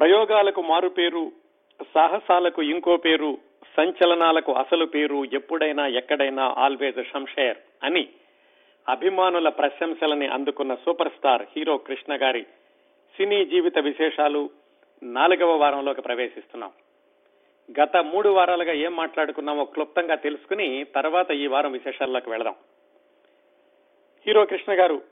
ప్రయోగాలకు మారు పేరు సాహసాలకు ఇంకో పేరు సంచలనాలకు అసలు పేరు ఎప్పుడైనా ఎక్కడైనా ఆల్వేజ్ షంషేర్ అని అభిమానుల ప్రశంసలని అందుకున్న సూపర్ స్టార్ హీరో కృష్ణ గారి సినీ జీవిత విశేషాలు నాలుగవ వారంలోకి ప్రవేశిస్తున్నాం. గత మూడు వారాలుగా ఏం మాట్లాడుకున్నామో క్లుప్తంగా తెలుసుకుని తర్వాత ఈ వారం విశేషాల్లోకి వెళదాం. హీరో కృష్ణ గారు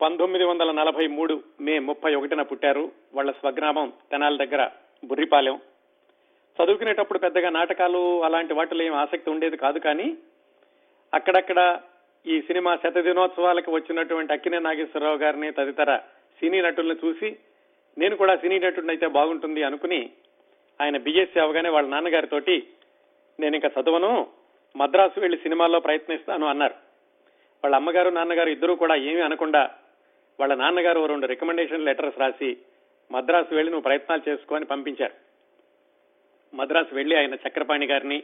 పంతొమ్మిది వందల నలభై మూడు మే ముప్పై ఒకటిన పుట్టారు వాళ్ళ స్వగ్రామం తెనాలి దగ్గర బుర్రిపాలెం. చదువుకునేటప్పుడు పెద్దగా నాటకాలు అలాంటి వాటిలో ఏం ఆసక్తి ఉండేది కాదు కానీ అక్కడక్కడ ఈ సినిమా శత దినోత్సవాలకు వచ్చినటువంటి అక్కినే నాగేశ్వరరావు గారిని తదితర సినీ నటులను చూసి నేను కూడా సినీ నటుడినైతే అయితే బాగుంటుంది అనుకుని ఆయన బిఎస్సీ అవగానే వాళ్ళ నాన్నగారితోటి నేను ఇంకా చదవను మద్రాసు వెళ్ళి సినిమాల్లో ప్రయత్నిస్తాను అన్నారు. వాళ్ళ అమ్మగారు నాన్నగారు ఇద్దరూ కూడా ఏమీ అనకుండా వాళ్ళ నాన్నగారు ఓ రెండు రికమెండేషన్ లెటర్స్ రాసి మద్రాసు వెళ్ళి నువ్వు ప్రయత్నాలు చేసుకొని పంపించారు. మద్రాసు వెళ్ళి ఆయన చక్రపాణి గారిని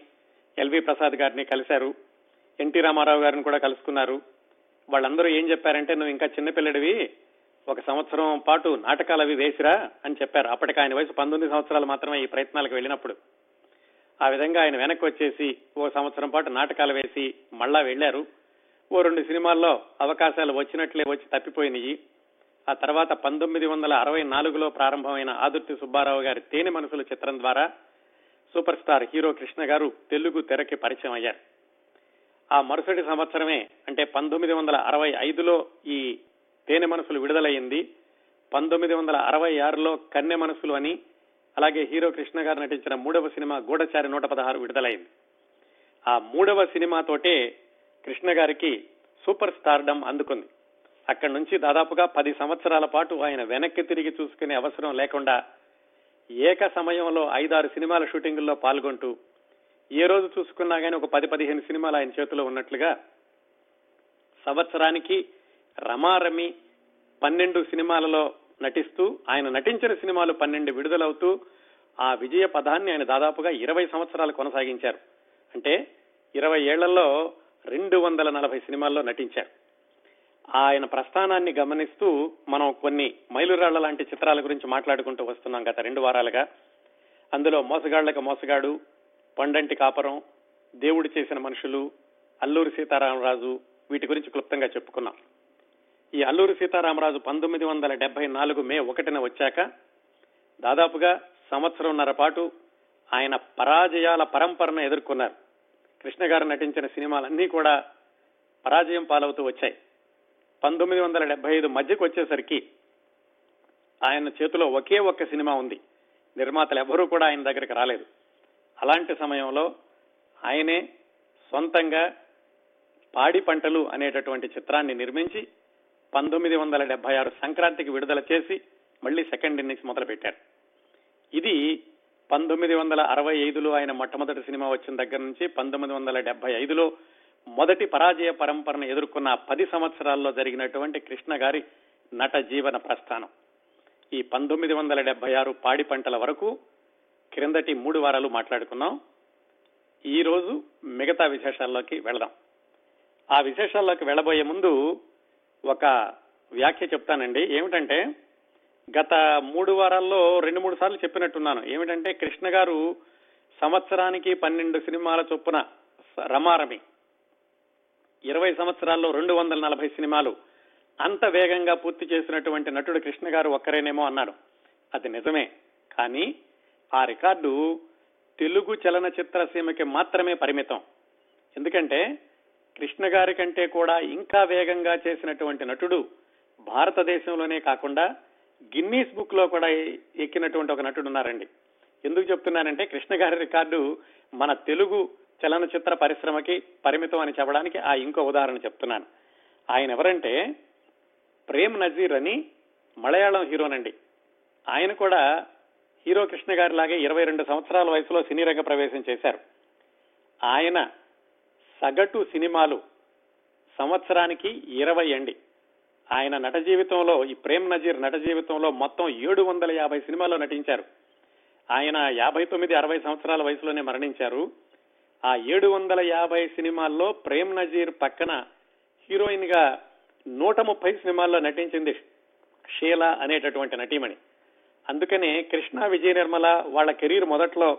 ఎల్వి ప్రసాద్ గారిని కలిశారు. ఎన్టీ రామారావు గారిని కూడా కలుసుకున్నారు. వాళ్ళందరూ ఏం చెప్పారంటే నువ్వు ఇంకా చిన్నపిల్లడివి ఒక సంవత్సరం పాటు నాటకాలు అవి వేసిరా అని చెప్పారు. అప్పటికి ఆయన వయసు పంతొమ్మిది సంవత్సరాలు మాత్రమే ఈ ప్రయత్నాలకు వెళ్ళినప్పుడు. ఆ విధంగా ఆయన వెనక్కి వచ్చేసి ఓ సంవత్సరం పాటు నాటకాలు వేసి మళ్ళా వెళ్ళారు ఓ రెండు సినిమాల్లో అవకాశాలు వచ్చినట్లే వచ్చి తప్పిపోయినాయి. ఆ తర్వాత పంతొమ్మిది వందల అరవై నాలుగులో ప్రారంభమైన ఆదుర్తి సుబ్బారావు గారి తేనె మనసుల చిత్రం ద్వారా సూపర్ స్టార్ హీరో కృష్ణ గారు తెలుగు తెరకి పరిచయం అయ్యారు. ఆ మరుసటి సంవత్సరమే అంటే పంతొమ్మిది వందల అరవై ఐదులో ఈ తేనె మనసులు విడుదలయ్యింది. పంతొమ్మిది వందల అరవై ఆరులో కన్నె మనసులు అని అలాగే హీరో కృష్ణ గారు నటించిన మూడవ సినిమా గూఢచారి నూట పదహారు విడుదలైంది. ఆ మూడవ సినిమాతోటే కృష్ణ గారికి సూపర్ స్టార్డమ్ అందుకుంది. అక్కడి నుంచి దాదాపుగా పది సంవత్సరాల పాటు ఆయన వెనక్కి తిరిగి చూసుకునే అవసరం లేకుండా ఏక సమయంలో ఐదారు సినిమాల షూటింగుల్లో పాల్గొంటూ ఏ రోజు చూసుకున్నా కానీ ఒక పది పదిహేను సినిమాలు ఆయన చేతిలో ఉన్నట్లుగా సంవత్సరానికి రమారమి పన్నెండు సినిమాలలో నటిస్తూ ఆయన నటించిన సినిమాలు పన్నెండు విడుదలవుతూ ఆ విజయ పదాన్ని ఆయన దాదాపుగా ఇరవై సంవత్సరాలు కొనసాగించారు. అంటే ఇరవై ఏళ్ళలో రెండు వందల నలభై సినిమాల్లో నటించారు. ఆయన ప్రస్థానాన్ని గమనిస్తూ మనం కొన్ని మైలురాళ్ళ లాంటి చిత్రాల గురించి మాట్లాడుకుంటూ వస్తున్నాం గత రెండు వారాలుగా. అందులో మోసగాళ్ళకు మోసగాడు పండంటి కాపరం దేవుడు చేసిన మనుషులు అల్లూరి సీతారామరాజు వీటి గురించి క్లుప్తంగా చెప్పుకున్నాం. ఈ అల్లూరి సీతారామరాజు పంతొమ్మిది వందల డెబ్బై నాలుగు మే ఒకటిన వచ్చాక దాదాపుగా సంవత్సరంన్నర పాటు ఆయన పరాజయాల పరంపరను ఎదుర్కొన్నారు. కృష్ణ గారు నటించిన సినిమాలన్నీ కూడా పరాజయం పాలవుతూ వచ్చాయి. పంతొమ్మిది వందల డెబ్బై ఐదు మధ్యకు వచ్చేసరికి ఆయన చేతిలో ఒకే ఒక్క సినిమా ఉంది. నిర్మాతలు ఎవరూ కూడా ఆయన దగ్గరికి రాలేదు. అలాంటి సమయంలో ఆయనే సొంతంగా పాడి పంటలు అనేటటువంటి చిత్రాన్ని నిర్మించి పంతొమ్మిది వందల డెబ్బై ఆరు సంక్రాంతికి విడుదల చేసి మళ్ళీ సెకండ్ ఇన్నింగ్స్ మొదలుపెట్టారు. ఇది పంతొమ్మిది వందల అరవై ఐదులో ఆయన మొట్టమొదటి సినిమా వచ్చిన దగ్గర నుంచి పంతొమ్మిది వందల డెబ్బై ఐదులో మొదటి పరాజయ పరంపరను ఎదుర్కొన్న పది సంవత్సరాల్లో జరిగినటువంటి కృష్ణ గారి నట జీవన ప్రస్థానం. ఈ పంతొమ్మిది వందల డెబ్బై ఆరు పాడి పంటల వరకు క్రిందటి మూడు వారాలు మాట్లాడుకున్నాం. ఈ రోజు మిగతా విశేషాల్లోకి వెళదాం. ఆ విశేషాల్లోకి వెళ్ళబోయే ముందు ఒక వ్యాఖ్య చెప్తానండి. ఏమిటంటే గత మూడు వారాల్లో రెండు మూడు సార్లు చెప్పినట్టున్నాను. ఏమిటంటే కృష్ణ గారు సంవత్సరానికి పన్నెండు సినిమాల చొప్పున రమారమి ఇరవై సంవత్సరాల్లో రెండు వందల నలభై సినిమాలు అంత వేగంగా పూర్తి చేసినటువంటి నటుడు కృష్ణ గారు ఒక్కరేనేమో అన్నాడు. అది నిజమే. కానీ ఆ రికార్డు తెలుగు చలనచిత్ర సీమకి మాత్రమే పరిమితం. ఎందుకంటే కృష్ణ గారి కంటే కూడా ఇంకా వేగంగా చేసినటువంటి నటుడు భారతదేశంలోనే కాకుండా గిన్నీస్ బుక్లో కూడా ఎక్కినటువంటి ఒక నటుడు ఉన్నారండి. ఎందుకు చెప్తున్నానంటే కృష్ణ గారి రికార్డు మన తెలుగు చలనచిత్ర పరిశ్రమకి పరిమితం అని చెప్పడానికి ఆ ఇంకో ఉదాహరణ చెప్తున్నాను. ఆయన ఎవరంటే ప్రేమ్ నజీర్ అని మలయాళం హీరోనండి. ఆయన కూడా హీరో కృష్ణ గారి లాగే ఇరవై రెండు సంవత్సరాల వయసులో సినీ రంగ ప్రవేశం చేశారు. ఆయన సగటు సినిమాలు సంవత్సరానికి ఇరవై అండి. ఆయన నట జీవితంలో ఈ ప్రేమ్ నజీర్ నట జీవితంలో మొత్తం ఏడు వందల యాభై సినిమాల్లో నటించారు. ఆయన యాభై తొమ్మిది అరవై సంవత్సరాల వయసులోనే మరణించారు. ఆ ఏడు వందల యాభై సినిమాల్లో ప్రేమ్ నజీర్ పక్కన హీరోయిన్గా నూట ముప్పై సినిమాల్లో నటించింది షీలా అనేటటువంటి నటీమణి. అందుకనే కృష్ణ విజయ నిర్మల వాళ్ళ కెరీర్ మొదట్లో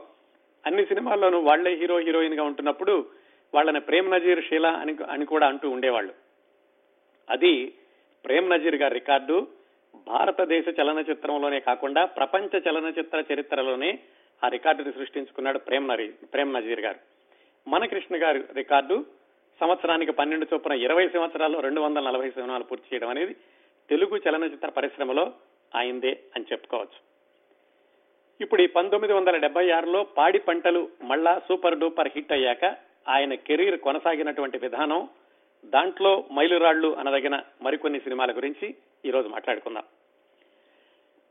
అన్ని సినిమాల్లోనూ వాళ్ళే హీరో హీరోయిన్గా ఉంటున్నప్పుడు వాళ్ళని ప్రేమ్ నజీర్ షీలా అని అని కూడా అంటూ ఉండేవాళ్ళు. అది ప్రేమ్ నజీర్ గారి రికార్డు భారతదేశ చలనచిత్రంలోనే కాకుండా ప్రపంచ చలనచిత్ర చరిత్రలోనే ఆ రికార్డుని సృష్టించుకున్నాడు ప్రేమ్ నరీ ప్రేమ్ నజీర్ గారు. మన కృష్ణ గారి రికార్డు సంవత్సరానికి పన్నెండు చొప్పున ఇరవై సంవత్సరాల్లో రెండు వందల నలభై సినిమాలు పూర్తి చేయడం అనేది తెలుగు చలనచిత్ర పరిశ్రమలో ఆయిందే అని చెప్పుకోవచ్చు. ఇప్పుడు ఈ పంతొమ్మిది వందల డెబ్బై ఆరులో పాడి పంటలు మళ్ళా సూపర్ డూపర్ హిట్ అయ్యాక ఆయన కెరీర్ కొనసాగినటువంటి విధానం దాంట్లో మైలురాళ్ళు అనదగిన మరికొన్ని సినిమాల గురించి ఈరోజు మాట్లాడుకుందాం.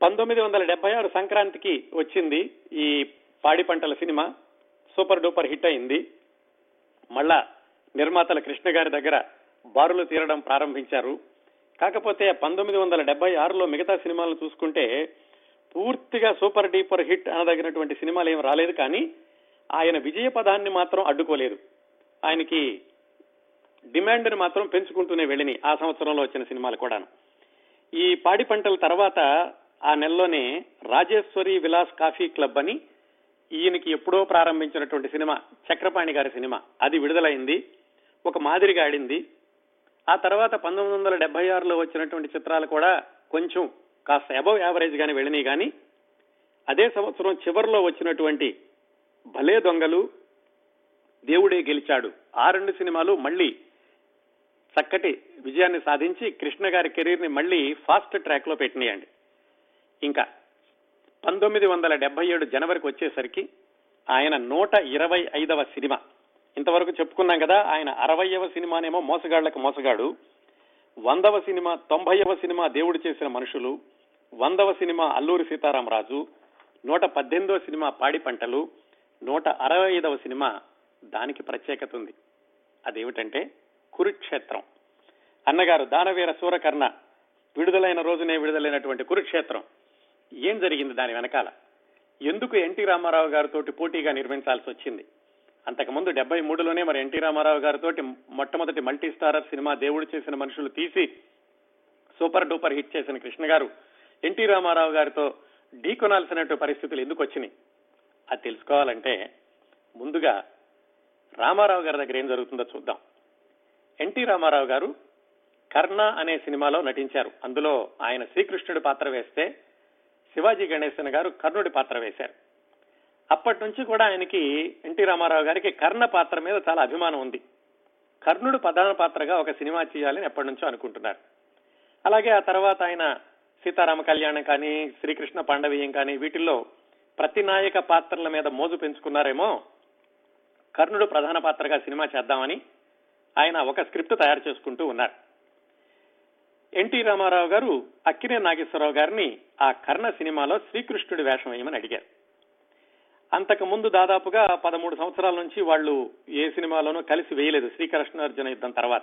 పంతొమ్మిది వందల డెబ్బై ఆరు సంక్రాంతికి వచ్చింది ఈ పాడి పంటల సినిమా. సూపర్ డూపర్ హిట్ అయింది. మళ్ళా నిర్మాతల కృష్ణ గారి దగ్గర బారులు తీరడం ప్రారంభించారు. కాకపోతే పంతొమ్మిది వందల డెబ్బై ఆరులో మిగతా సినిమాలను చూసుకుంటే పూర్తిగా సూపర్ డీపర్ హిట్ అనదగినటువంటి సినిమాలు ఏం రాలేదు కానీ ఆయన విజయ పదాన్ని మాత్రం అడ్డుకోలేదు. ఆయనకి డిమాండ్ని మాత్రం పెంచుకుంటూనే వెళ్ళినాయి ఆ సంవత్సరంలో వచ్చిన సినిమాలు కూడాను. ఈ పాడి పంటల తర్వాత ఆ నెలలోనే రాజేశ్వరి విలాస్ కాఫీ క్లబ్ అని ఈయనకి ఎప్పుడో ప్రారంభించినటువంటి సినిమా చక్రపాణి గారి సినిమా అది విడుదలైంది ఒక మాదిరిగా ఆడింది. ఆ తర్వాత పంతొమ్మిది వందల డెబ్బై ఆరులో వచ్చినటువంటి చిత్రాలు కూడా కొంచెం కాస్త అబవ్ యావరేజ్ గాని వెళ్ళినాయి కానీ అదే సంవత్సరం చివరిలో వచ్చినటువంటి భలే దొంగలు దేవుడే గెలిచాడు. ఆ రెండు సినిమాలు మళ్ళీ చక్కటి విజయాన్ని సాధించి కృష్ణ గారి కెరీర్ని మళ్ళీ ఫాస్ట్ ట్రాక్లో పెట్టినాయండి. ఇంకా పంతొమ్మిది వందల డెబ్బై ఏడు జనవరికి వచ్చేసరికి ఆయన నూట ఇరవై ఐదవ సినిమా. ఇంతవరకు చెప్పుకున్నాం కదా ఆయన అరవయవ సినిమానేమో మోసగాళ్ళకు మోసగాడు. వందవ సినిమా తొంభైవ సినిమా దేవుడు చేసిన మనుషులు. వందవ సినిమా అల్లూరి సీతారామరాజు. నూట పద్దెనిమిదవ సినిమా పాడి పంటలు. నూట అరవై ఐదవ సినిమా దానికి ప్రత్యేకత ఉంది. అదేమిటంటే కురుక్షేత్రం. అన్నగారు దానవీర సూరకర్ణ విడుదలైన రోజునే విడుదలైనటువంటి కురుక్షేత్రం. ఏం జరిగింది దాని వెనకాల? ఎందుకు ఎన్టీ రామారావు గారితో పోటీగా నిర్మించాల్సి వచ్చింది? అంతకుముందు డెబ్బై మూడులోనే మరి ఎన్టీ రామారావు గారితో మొట్టమొదటి మల్టీ స్టారర్ సినిమా దేవుడు చేసిన మనుషులు తీసి సూపర్ డూపర్ హిట్ చేసిన కృష్ణ గారు ఎన్టీ రామారావు గారితో ఢీకొనాల్సినట్టు పరిస్థితులు ఎందుకు వచ్చినాయి? అది తెలుసుకోవాలంటే ముందుగా రామారావు గారి దగ్గర ఏం జరుగుతుందో చూద్దాం. ఎన్టీ రామారావు గారు కర్ణ అనే సినిమాలో నటించారు. అందులో ఆయన శ్రీకృష్ణుడి పాత్ర వేస్తే శివాజీ గణేశన్ గారు కర్ణుడి పాత్ర వేశారు. అప్పటి నుంచి కూడా ఆయనకి ఎన్టీ రామారావు గారికి కర్ణ పాత్ర మీద చాలా అభిమానం ఉంది. కర్ణుడు ప్రధాన పాత్రగా ఒక సినిమా చేయాలని ఎప్పటి నుంచో అనుకుంటున్నారు. అలాగే ఆ తర్వాత ఆయన సీతారామ కళ్యాణం కానీ శ్రీకృష్ణ పాండవీయం కానీ వీటిల్లో ప్రతి నాయక పాత్రల మీద మోజు పెంచుకున్నారేమో. కర్ణుడు ప్రధాన పాత్రగా సినిమా చేద్దామని ఆయన ఒక స్క్రిప్ట్ తయారు చేసుకుంటూ ఉన్నారు. ఎన్టీ రామారావు గారు అక్కినే నాగేశ్వరరావు గారిని ఆ కర్ణ సినిమాలో శ్రీకృష్ణుడి వేషం వేయమని అడిగారు. అంతకు ముందు దాదాపుగా పదమూడు సంవత్సరాల నుంచి వాళ్ళు ఏ సినిమాలోనూ కలిసి వేయలేదు శ్రీకృష్ణార్జున యుద్ధం తర్వాత.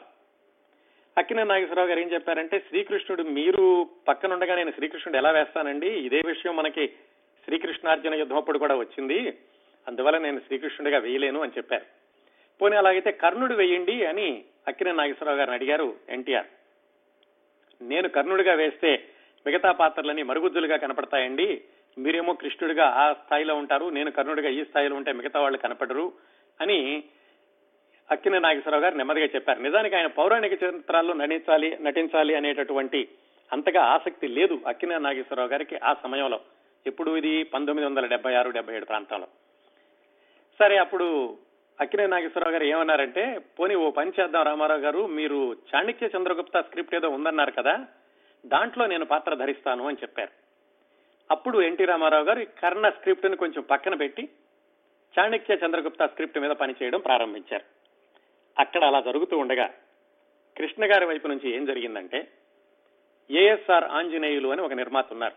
అక్కినే నాగేశ్వరరావు గారు ఏం చెప్పారంటే శ్రీకృష్ణుడు మీరు పక్కనుండగా నేను శ్రీకృష్ణుడు ఎలా వేస్తానండి? ఇదే విషయం మనకి శ్రీకృష్ణార్జున యుద్ధం అప్పుడు కూడా వచ్చింది. అందువల్ల నేను శ్రీకృష్ణుడిగా వేయలేను అని చెప్పారు. పోనీ అలాగైతే కర్ణుడు వేయండి అని అక్కినే నాగేశ్వరరావు గారిని అడిగారు ఎన్టీఆర్. నేను కర్ణుడిగా వేస్తే మిగతా పాత్రలన్నీ మరుగుజ్జులుగా కనపడతాయండి. మీరేమో కృష్ణుడిగా ఆ స్థాయిలో ఉంటారు నేను కర్ణుడిగా ఈ స్థాయిలో ఉంటే మిగతా వాళ్ళు కనపడరు అని అక్కిన నాగేశ్వరరావు గారు నెమ్మదిగా చెప్పారు. నిజానికి ఆయన పౌరాణిక చిత్రాల్లో నటించాలి నటించాలి అనేటటువంటి అంతగా ఆసక్తి లేదు అక్కిన నాగేశ్వరరావు గారికి ఆ సమయంలో. ఇప్పుడు ఇది? పంతొమ్మిది వందల డెబ్బై ఆరు డెబ్బై ఏడు ప్రాంతంలో. సరే అప్పుడు అక్కినే నాగేశ్వరరావు గారు ఏమన్నారంటే పోనీ ఓ పని చేద్దాం రామారావు గారు మీరు చాణక్య చంద్రగుప్త స్క్రిప్ట్ ఏదో ఉందన్నారు కదా దాంట్లో నేను పాత్ర ధరిస్తాను అని చెప్పారు. అప్పుడు ఎన్టీ రామారావు గారు కర్ణ స్క్రిప్ట్ని కొంచెం పక్కన పెట్టి చాణక్య చంద్రగుప్త స్క్రిప్ట్ మీద పనిచేయడం ప్రారంభించారు. అక్కడ అలా జరుగుతూ ఉండగా కృష్ణ గారి వైపు నుంచి ఏం జరిగిందంటే ఏఎస్ఆర్ ఆంజనేయులు అని ఒక నిర్మాత ఉన్నారు.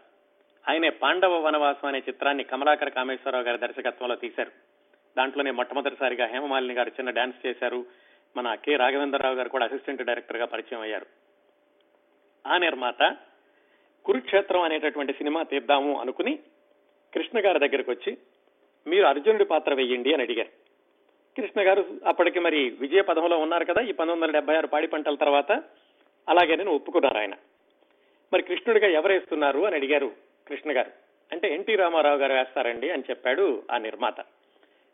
ఆయనే పాండవ వనవాసం అనే చిత్రాన్ని కమలాకర కామేశ్వరరావు గారి దర్శకత్వంలో తీశారు. దాంట్లోనే మొట్టమొదటిసారిగా హేమమాలిని గారు చిన్న డాన్స్ చేశారు. మన కె. రాఘవేంద్రరావు గారు కూడా అసిస్టెంట్ డైరెక్టర్గా పరిచయం అయ్యారు. ఆ నిర్మాత కురుక్షేత్రం అనేటటువంటి సినిమా తీద్దాము అనుకుని కృష్ణ గారి దగ్గరకు వచ్చి మీరు అర్జునుడి పాత్ర వెయ్యండి అని అడిగారు. కృష్ణ గారు అప్పటికి మరి విజయ పదంలో ఉన్నారు కదా ఈ పంతొమ్మిది వందల డెబ్బై ఆరు పాడి పంటల తర్వాత అలాగే నేను ఒప్పుకున్నారు ఆయన. మరి కృష్ణుడిగా ఎవరేస్తున్నారు అని అడిగారు కృష్ణ గారు. అంటే ఎన్టీ రామారావు గారు వేస్తారండి అని చెప్పాడు ఆ నిర్మాత.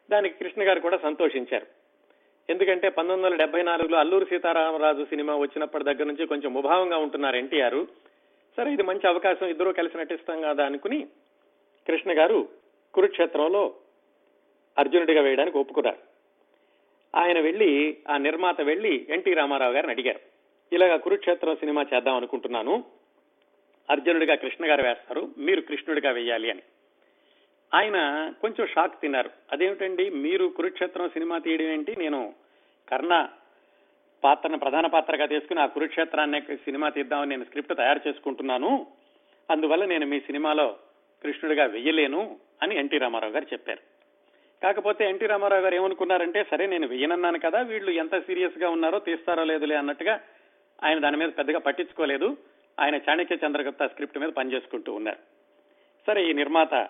దానికి కృష్ణ గారు కూడా సంతోషించారు. ఎందుకంటే పంతొమ్మిది వందల డెబ్బై నాలుగులో అల్లూరు సీతారామరాజు సినిమా వచ్చినప్పటి దగ్గర నుంచి కొంచెం ముభావంగా ఉంటున్నారు ఎన్టీఆర్. సరే ఇది మంచి అవకాశం ఇద్దరు కలిసి నటిస్తాం కదా అనుకుని కృష్ణ గారు కురుక్షేత్రంలో అర్జునుడిగా వేయడానికి ఒప్పుకున్నారు. ఆయన వెళ్ళి ఆ నిర్మాత వెళ్ళి ఎన్టీ రామారావు గారిని అడిగారు. ఇలాగా కురుక్షేత్రం సినిమా చేద్దాం అనుకుంటున్నాను. అర్జునుడిగా కృష్ణ గారు వేస్తారు మీరు కృష్ణుడిగా వేయాలి అని. ఆయన కొంచెం షాక్ తిన్నారు. అదేమిటండి? మీరు కురుక్షేత్రం సినిమా తీయడం ఏంటి? నేను కర్ణ పాత్రను ప్రధాన పాత్రగా తీసుకుని ఆ కురుక్షేత్రాన్ని సినిమా తీద్దామని నేను స్క్రిప్ట్ తయారు చేసుకుంటున్నాను. అందువల్ల నేను మీ సినిమాలో కృష్ణుడిగా వెయ్యలేను అని ఎన్టీ రామారావు గారు చెప్పారు. కాకపోతే ఎన్టీ రామారావు గారు ఏమనుకున్నారంటే సరే నేను వెయ్యనన్నాను కదా వీళ్ళు ఎంత సీరియస్గా ఉన్నారో తీస్తారో లేదులే అన్నట్టుగా ఆయన దాని మీద పెద్దగా పట్టించుకోలేదు. ఆయన చాణక్య చంద్రగుప్త స్క్రిప్ట్ మీద పనిచేసుకుంటూ ఉన్నారు. సరే ఈ నిర్మాత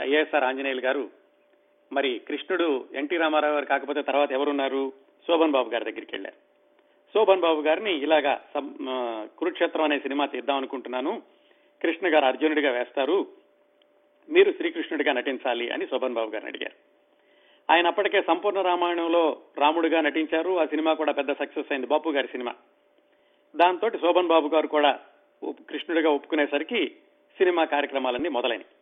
ఐఎస్ఆర్ ఆంజనేయులు గారు. మరి కృష్ణుడు ఎన్టీ రామారావు గారు కాకపోతే తర్వాత ఎవరున్నారు? శోభన్ బాబు గారి దగ్గరికి వెళ్ళారు. శోభన్ బాబు గారిని ఇలాగా కురుక్షేత్రం అనే సినిమా తీద్దాం అనుకుంటున్నాను. కృష్ణ గారు అర్జునుడిగా వేస్తారు. మీరు శ్రీకృష్ణుడిగా నటించాలి అని శోభన్ బాబు గారిని అడిగారు. ఆయన అప్పటికే సంపూర్ణ రామాయణంలో రాముడిగా నటించారు. ఆ సినిమా కూడా పెద్ద సక్సెస్ అయింది. బాపు గారి సినిమా. దాంతో శోభన్ బాబు గారు కూడా కృష్ణుడిగా ఒప్పుకునేసరికి సినిమా కార్యక్రమాలన్నీ మొదలైనవి.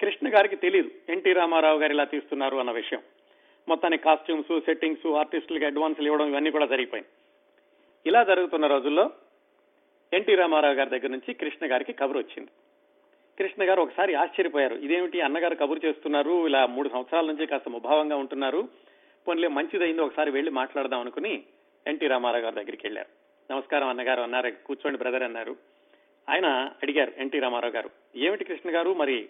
కృష్ణ గారికి తెలియదు ఎన్టీ రామారావు గారు ఇలా తీస్తున్నారు అన్న విషయం. మొత్తానికి కాస్ట్యూమ్స్ సెట్టింగ్స్ ఆర్టిస్టులకి అడ్వాన్స్లు ఇవ్వడం ఇవన్నీ కూడా జరిగిపోయింది ఇలా జరుగుతున్న రోజుల్లో ఎన్టీ రామారావు గారి దగ్గర నుంచి కృష్ణ గారికి కబురు వచ్చింది. కృష్ణ గారు ఒకసారి ఆశ్చర్యపోయారు. ఇదేమిటి అన్నగారు కబురు చేస్తున్నారు? ఇలా మూడు సంవత్సరాల నుంచి కాస్త ముభావంగా ఉంటున్నారు. పోన్లే మంచిదైంది. ఒకసారి వెళ్ళి మాట్లాడదాం అనుకుని ఎన్టీ రామారావు గారి దగ్గరికి వెళ్ళారు. నమస్కారం అన్నగారు అన్నారు. కూర్చోండి బ్రదర్ అన్నారు. ఆయన అడిగారు ఎన్టీ రామారావు గారు ఏమిటి కృష్ణ గారు? మరి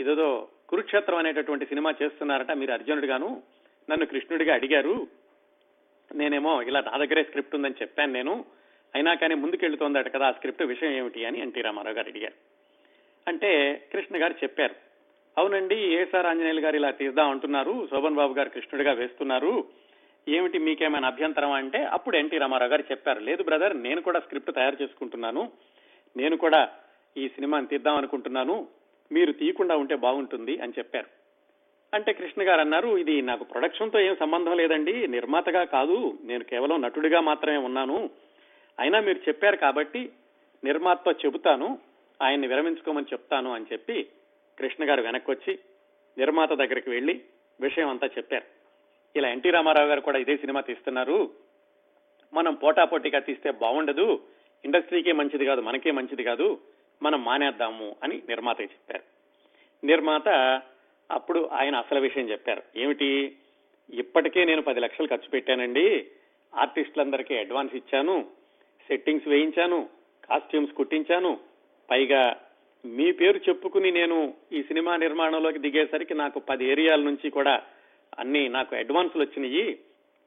ఇదేదో కురుక్షేత్రం అనేటటువంటి సినిమా చేస్తున్నారట మీరు అర్జునుడిగాను నన్ను కృష్ణుడిగా అడిగారు. నేనేమో ఇలా నా దగ్గరే స్క్రిప్ట్ ఉందని చెప్పాను నేను. అయినా కానీ ముందుకెళ్తోందట కదా ఆ స్క్రిప్ట్ విషయం ఏమిటి అని ఎన్టీ రామారావు గారు అడిగారు. అంటే కృష్ణ గారు చెప్పారు. అవునండి ఏసార్ ఆంజనేయులు గారు ఇలా తీద్దాం అంటున్నారు. శోభన్ బాబు గారు కృష్ణుడిగా వేస్తున్నారు. ఏమిటి మీకేమైనా అభ్యంతరం అంటే అప్పుడు ఎన్టీ రామారావు గారు చెప్పారు. లేదు బ్రదర్ నేను కూడా స్క్రిప్ట్ తయారు చేసుకుంటున్నాను. నేను కూడా ఈ సినిమాని తీద్దాం అనుకుంటున్నాను. మీరు తీయకుండా ఉంటే బాగుంటుంది అని చెప్పారు. అంటే కృష్ణ గారు అన్నారు ఇది నాకు ప్రొడక్షన్తో ఏం సంబంధం లేదండి నిర్మాతగా కాదు నేను కేవలం నటుడిగా మాత్రమే ఉన్నాను. అయినా మీరు చెప్పారు కాబట్టి నిర్మాతతో చెబుతాను ఆయన్ని విరమించుకోమని చెప్తాను అని చెప్పి కృష్ణ గారు వెనక్కి వచ్చి నిర్మాత దగ్గరికి వెళ్ళి విషయం అంతా చెప్పారు. ఇలా ఎన్టీ రామారావు గారు కూడా ఇదే సినిమా తీస్తున్నారు. మనం పోటాపోటీగా తీస్తే బాగుండదు ఇండస్ట్రీకే మంచిది కాదు మనకే మంచిది కాదు మనం మానేద్దాము అని నిర్మాత చెప్పారు. నిర్మాత అప్పుడు ఆయన అసలు విషయం చెప్పారు. ఏమిటి? ఇప్పటికే నేను పది లక్షలు ఖర్చు పెట్టానండి. ఆర్టిస్టులందరికీ అడ్వాన్స్ ఇచ్చాను. సెట్టింగ్స్ వేయించాను. కాస్ట్యూమ్స్ కుట్టించాను. పైగా మీ పేరు చెప్పుకుని నేను ఈ సినిమా నిర్మాణంలోకి దిగేసరికి నాకు పది ఏరియాల నుంచి కూడా అన్ని నాకు అడ్వాన్సులు వచ్చినాయి.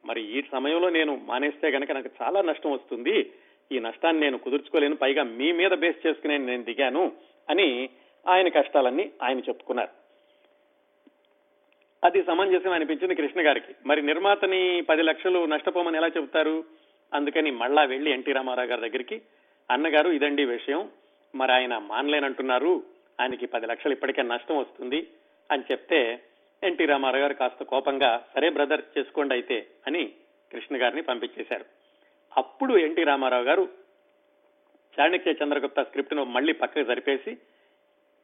మరి ఈ సమయంలో నేను మానేస్తే కనుక నాకు చాలా నష్టం వస్తుంది. ఈ నష్టాన్ని నేను కుదుర్చుకోలేను పైగా మీ మీద బేస్ చేసుకుని నేను దిగాను అని ఆయన కష్టాలన్నీ ఆయన చెప్పుకున్నారు. అది సమంజసం అనిపించింది కృష్ణ గారికి. మరి నిర్మాతని పది లక్షలు నష్టపోమని ఎలా చెబుతారు? అందుకని మళ్ళా వెళ్ళి ఎన్టీ రామారావు గారి దగ్గరికి అన్నగారు ఇదండి విషయం. మరి ఆయన మానలేనంటున్నారు. ఆయనకి పది లక్షలు ఇప్పటికే నష్టం వస్తుంది అని చెప్తే ఎన్టీ రామారావు గారు కాస్త కోపంగా సరే బ్రదర్ చేసుకోండి అయితే అని కృష్ణ గారిని పంపించేశారు. అప్పుడు ఎన్టీ రామారావు గారు చాణక్య చంద్రగుప్త స్క్రిప్ట్ను మళ్ళీ పక్కకు జరిపేసి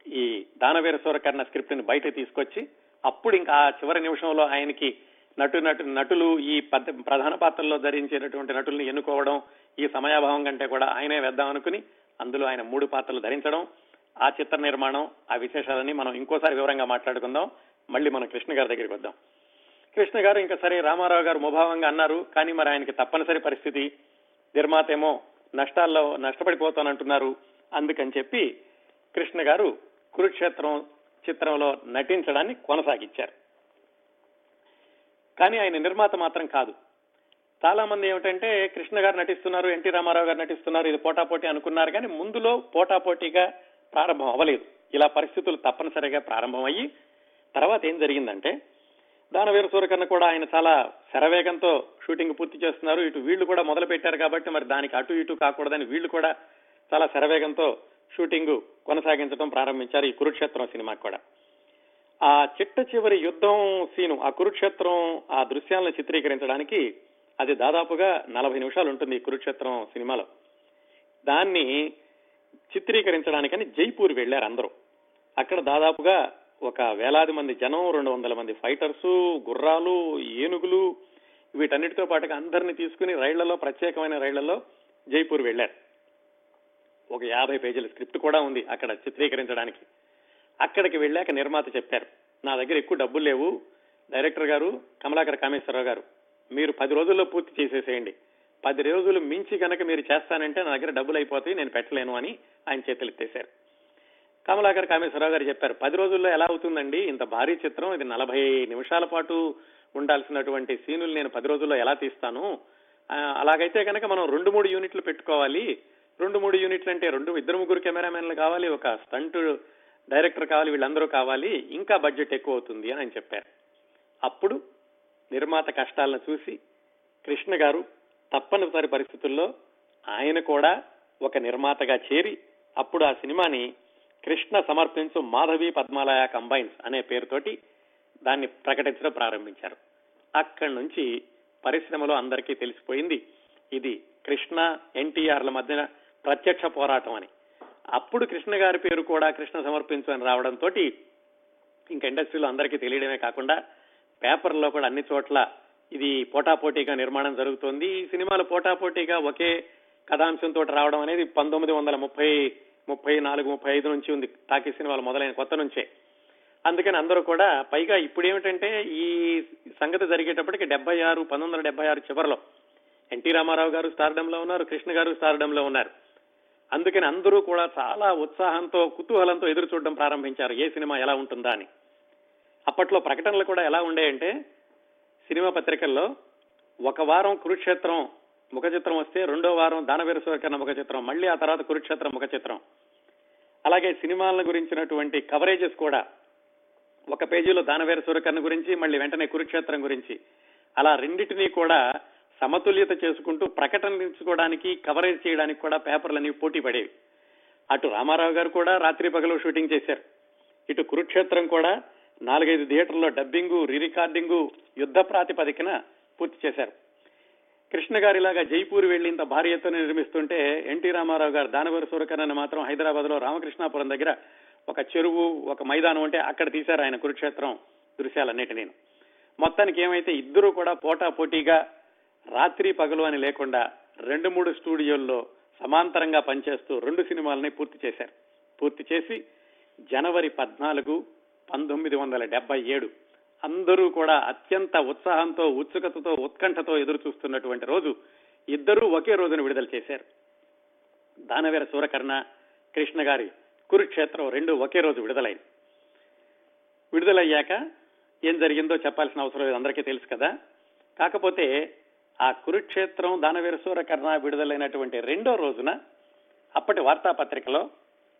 ఈ దానవీర సూరకర్ణ స్క్రిప్ట్ని బయట తీసుకొచ్చి అప్పుడు ఇంకా ఆ చివరి నిమిషంలో ఆయనకి నటు నటు నటులు ఈ ప్రధాన పాత్రల్లో ధరించేటటువంటి నటుల్ని ఎన్నుకోవడం ఈ సమయాభావం కంటే కూడా ఆయనే వేద్దాం అనుకుని అందులో ఆయన మూడు పాత్రలు ధరించడం ఆ చిత్ర నిర్మాణం ఆ విశేషాలని మనం ఇంకోసారి వివరంగా మాట్లాడుకుందాం. మళ్ళీ మనం కృష్ణ గారి దగ్గరికి వద్దాం. కృష్ణ గారు ఇంకా సరే రామారావు గారు ముభావంగా అన్నారు కానీ మరి ఆయనకి తప్పనిసరి పరిస్థితి నిర్మాత ఏమో నష్టాల్లో నష్టపడిపోతానంటున్నారు అందుకని చెప్పి కృష్ణ గారు కురుక్షేత్రం చిత్రంలో నటించడాన్ని కొనసాగించారు. కానీ ఆయన నిర్మాత మాత్రం కాదు. చాలా మంది ఏమిటంటే కృష్ణ గారు నటిస్తున్నారు ఎన్టీ రామారావు గారు నటిస్తున్నారు ఇది పోటాపోటీ అనుకున్నారు కానీ ముందులో పోటాపోటీగా ప్రారంభం అవ్వలేదు. ఇలా పరిస్థితులు తప్పనిసరిగా ప్రారంభమయ్యి తర్వాత ఏం జరిగిందంటే దానవీర సూరకర్ణ కూడా ఆయన చాలా శరవేగంతో షూటింగ్ పూర్తి చేస్తున్నారు. ఇటు వీళ్ళు కూడా మొదలు పెట్టారు కాబట్టి మరి దానికి అటు ఇటు కాకూడదని వీళ్ళు కూడా చాలా శరవేగంతో షూటింగ్ కొనసాగించడం ప్రారంభించారు ఈ కురుక్షేత్రం సినిమా కూడా. ఆ చిట్ట చివరి యుద్ధం సీను ఆ కురుక్షేత్రం ఆ దృశ్యాలను చిత్రీకరించడానికి అది దాదాపుగా నలభై నిమిషాలు ఉంటుంది ఈ కురుక్షేత్రం సినిమాలో. దాన్ని చిత్రీకరించడానికని జైపూర్ వెళ్ళారు అందరూ. అక్కడ దాదాపుగా ఒక వేలాది మంది జనం రెండు వందల మంది ఫైటర్స్ గుర్రాలు ఏనుగులు వీటన్నిటితో పాటుగా అందరిని తీసుకుని రైళ్ళలో ప్రత్యేకమైన రైళ్ళలో జైపూర్ వెళ్ళారు ఒక యాభై పేజీల స్క్రిప్ట్ కూడా ఉంది అక్కడ చిత్రీకరించడానికి. అక్కడికి వెళ్ళాక నిర్మాత చెప్పారు నా దగ్గర ఎక్కువ డబ్బులు లేవు. డైరెక్టర్ గారు కమలాకర్ కామేశ్వరరావు గారు మీరు పది రోజుల్లో పూర్తి చేసేసేయండి. పది రోజులు మించి కనుక మీరు చేస్తానంటే నా దగ్గర డబ్బులు అయిపోతాయి నేను పెట్టలేను అని ఆయన చేతులు ఎత్తేశారు కమలాకర్ కామేశ్వరరావు గారు చెప్పారు. పది రోజుల్లో ఎలా అవుతుందండి? ఇంత భారీ చిత్రం ఇది నలభై నిమిషాల పాటు ఉండాల్సినటువంటి సీనులు నేను పది రోజుల్లో ఎలా తీస్తాను? అలాగైతే కనుక మనం రెండు మూడు యూనిట్లు పెట్టుకోవాలి. రెండు మూడు యూనిట్లు అంటే రెండు ఇద్దరు ముగ్గురు కెమెరామెన్లు కావాలి ఒక స్టంట్ డైరెక్టర్ కావాలి వీళ్ళందరూ కావాలి. ఇంకా బడ్జెట్ ఎక్కువ అవుతుంది అని ఆయన చెప్పారు. అప్పుడు నిర్మాత కష్టాలను చూసి కృష్ణ గారు తప్పనిసరి పరిస్థితుల్లో ఆయన కూడా ఒక నిర్మాతగా చేరి అప్పుడు ఆ సినిమాని కృష్ణ సమర్పించు మాధవి పద్మాలయ కంబైన్స్ అనే పేరుతోటి దాన్ని ప్రకటించడం ప్రారంభించారు. అక్కడి నుంచి పరిశ్రమలో అందరికీ తెలిసిపోయింది ఇది కృష్ణ ఎన్టీఆర్ల మధ్యన ప్రత్యక్ష పోరాటం అని. అప్పుడు కృష్ణ గారి పేరు కూడా కృష్ణ సమర్పించు అని రావడంతో ఇంకా ఇండస్ట్రీలో అందరికీ తెలియడమే కాకుండా పేపర్లో కూడా అన్ని చోట్ల ఇది పోటాపోటీగా నిర్మాణం జరుగుతోంది. ఈ సినిమాలు పోటాపోటీగా ఒకే కథాంశంతో రావడం అనేది పంతొమ్మిది వందల ముప్పై ముప్పై నాలుగు ముప్పై ఐదు నుంచి ఉంది టాకీ సినిమాలు మొదలైన కొత్త నుంచే. అందుకని అందరూ కూడా పైగా ఇప్పుడు ఏమిటంటే ఈ సంగతి జరిగేటప్పటికి డెబ్బై ఆరు పంతొమ్మిది వందల డెబ్బై ఆరు చివరిలో ఎన్టీ రామారావు గారు స్టార్డంలో ఉన్నారు కృష్ణ గారు స్టార్డంలో ఉన్నారు. అందుకని అందరూ కూడా చాలా ఉత్సాహంతో కుతూహలంతో ఎదురు చూడడం ప్రారంభించారు. ఏ సినిమా ఎలా ఉంటుందా అని. అప్పట్లో ప్రకటనలు కూడా ఎలా ఉండేయంటే సినిమా పత్రికల్లో ఒక వారం కురుక్షేత్రం ముఖ చిత్రం వస్తే రెండో వారం దానవీర సూరకర్ణ ముఖ చిత్రం మళ్ళీ ఆ తర్వాత కురుక్షేత్రం ముఖ చిత్రం అలాగే సినిమాల గురించినటువంటి కవరేజెస్ కూడా. ఒక పేజీలో దానవీర సూరకర్ణ గురించి మళ్ళీ వెంటనే కురుక్షేత్రం గురించి. అలా రెండింటినీ కూడా సమతుల్యత చేసుకుంటూ ప్రకటించుకోవడానికి కవరేజ్ చేయడానికి కూడా పేపర్లు అనేవి పోటీ పడేవి. అటు రామారావు గారు కూడా రాత్రి పగలు షూటింగ్ చేశారు. ఇటు కురుక్షేత్రం కూడా నాలుగైదు థియేటర్లో డబ్బింగు రీ రికార్డింగు యుద్ధ ప్రాతిపదికన పూర్తి చేశారు. కృష్ణ గారు ఇలాగా జైపూర్ వెళ్ళి ఇంత భారీ ఎత్తున నిర్మిస్తుంటే ఎన్టీ రామారావు గారు దానవీర సూరకర్ణ మాత్రం హైదరాబాద్లో రామకృష్ణాపురం దగ్గర ఒక చెరువు ఒక మైదానం ఉంటే అక్కడ తీశారు ఆయన కురుక్షేత్రం దృశ్యాలన్నిటి మొత్తానికి ఏమైతే ఇద్దరు కూడా పోటా పోటీగా రాత్రి పగలు అని లేకుండా రెండు మూడు స్టూడియోల్లో సమాంతరంగా పనిచేస్తూ రెండు సినిమాలని పూర్తి చేశారు. పూర్తి చేసి జనవరి పద్నాలుగు పంతొమ్మిది వందల డెబ్బై ఏడు అందరూ కూడా అత్యంత ఉత్సాహంతో ఉత్సుకతతో ఉత్కంఠతో ఎదురు చూస్తున్నటువంటి రోజు ఇద్దరూ ఒకే రోజున విడుదల చేశారు. దానవీర సూరకర్ణ కృష్ణ గారి కురుక్షేత్రం రెండు ఒకే రోజు విడుదలైంది. విడుదలయ్యాక ఏం జరిగిందో చెప్పాల్సిన అవసరం లేదు అందరికీ తెలుసు కదా. కాకపోతే ఆ కురుక్షేత్రం దానవీర సూరకర్ణ విడుదలైనటువంటి రెండో రోజున అప్పటి వార్తాపత్రికలో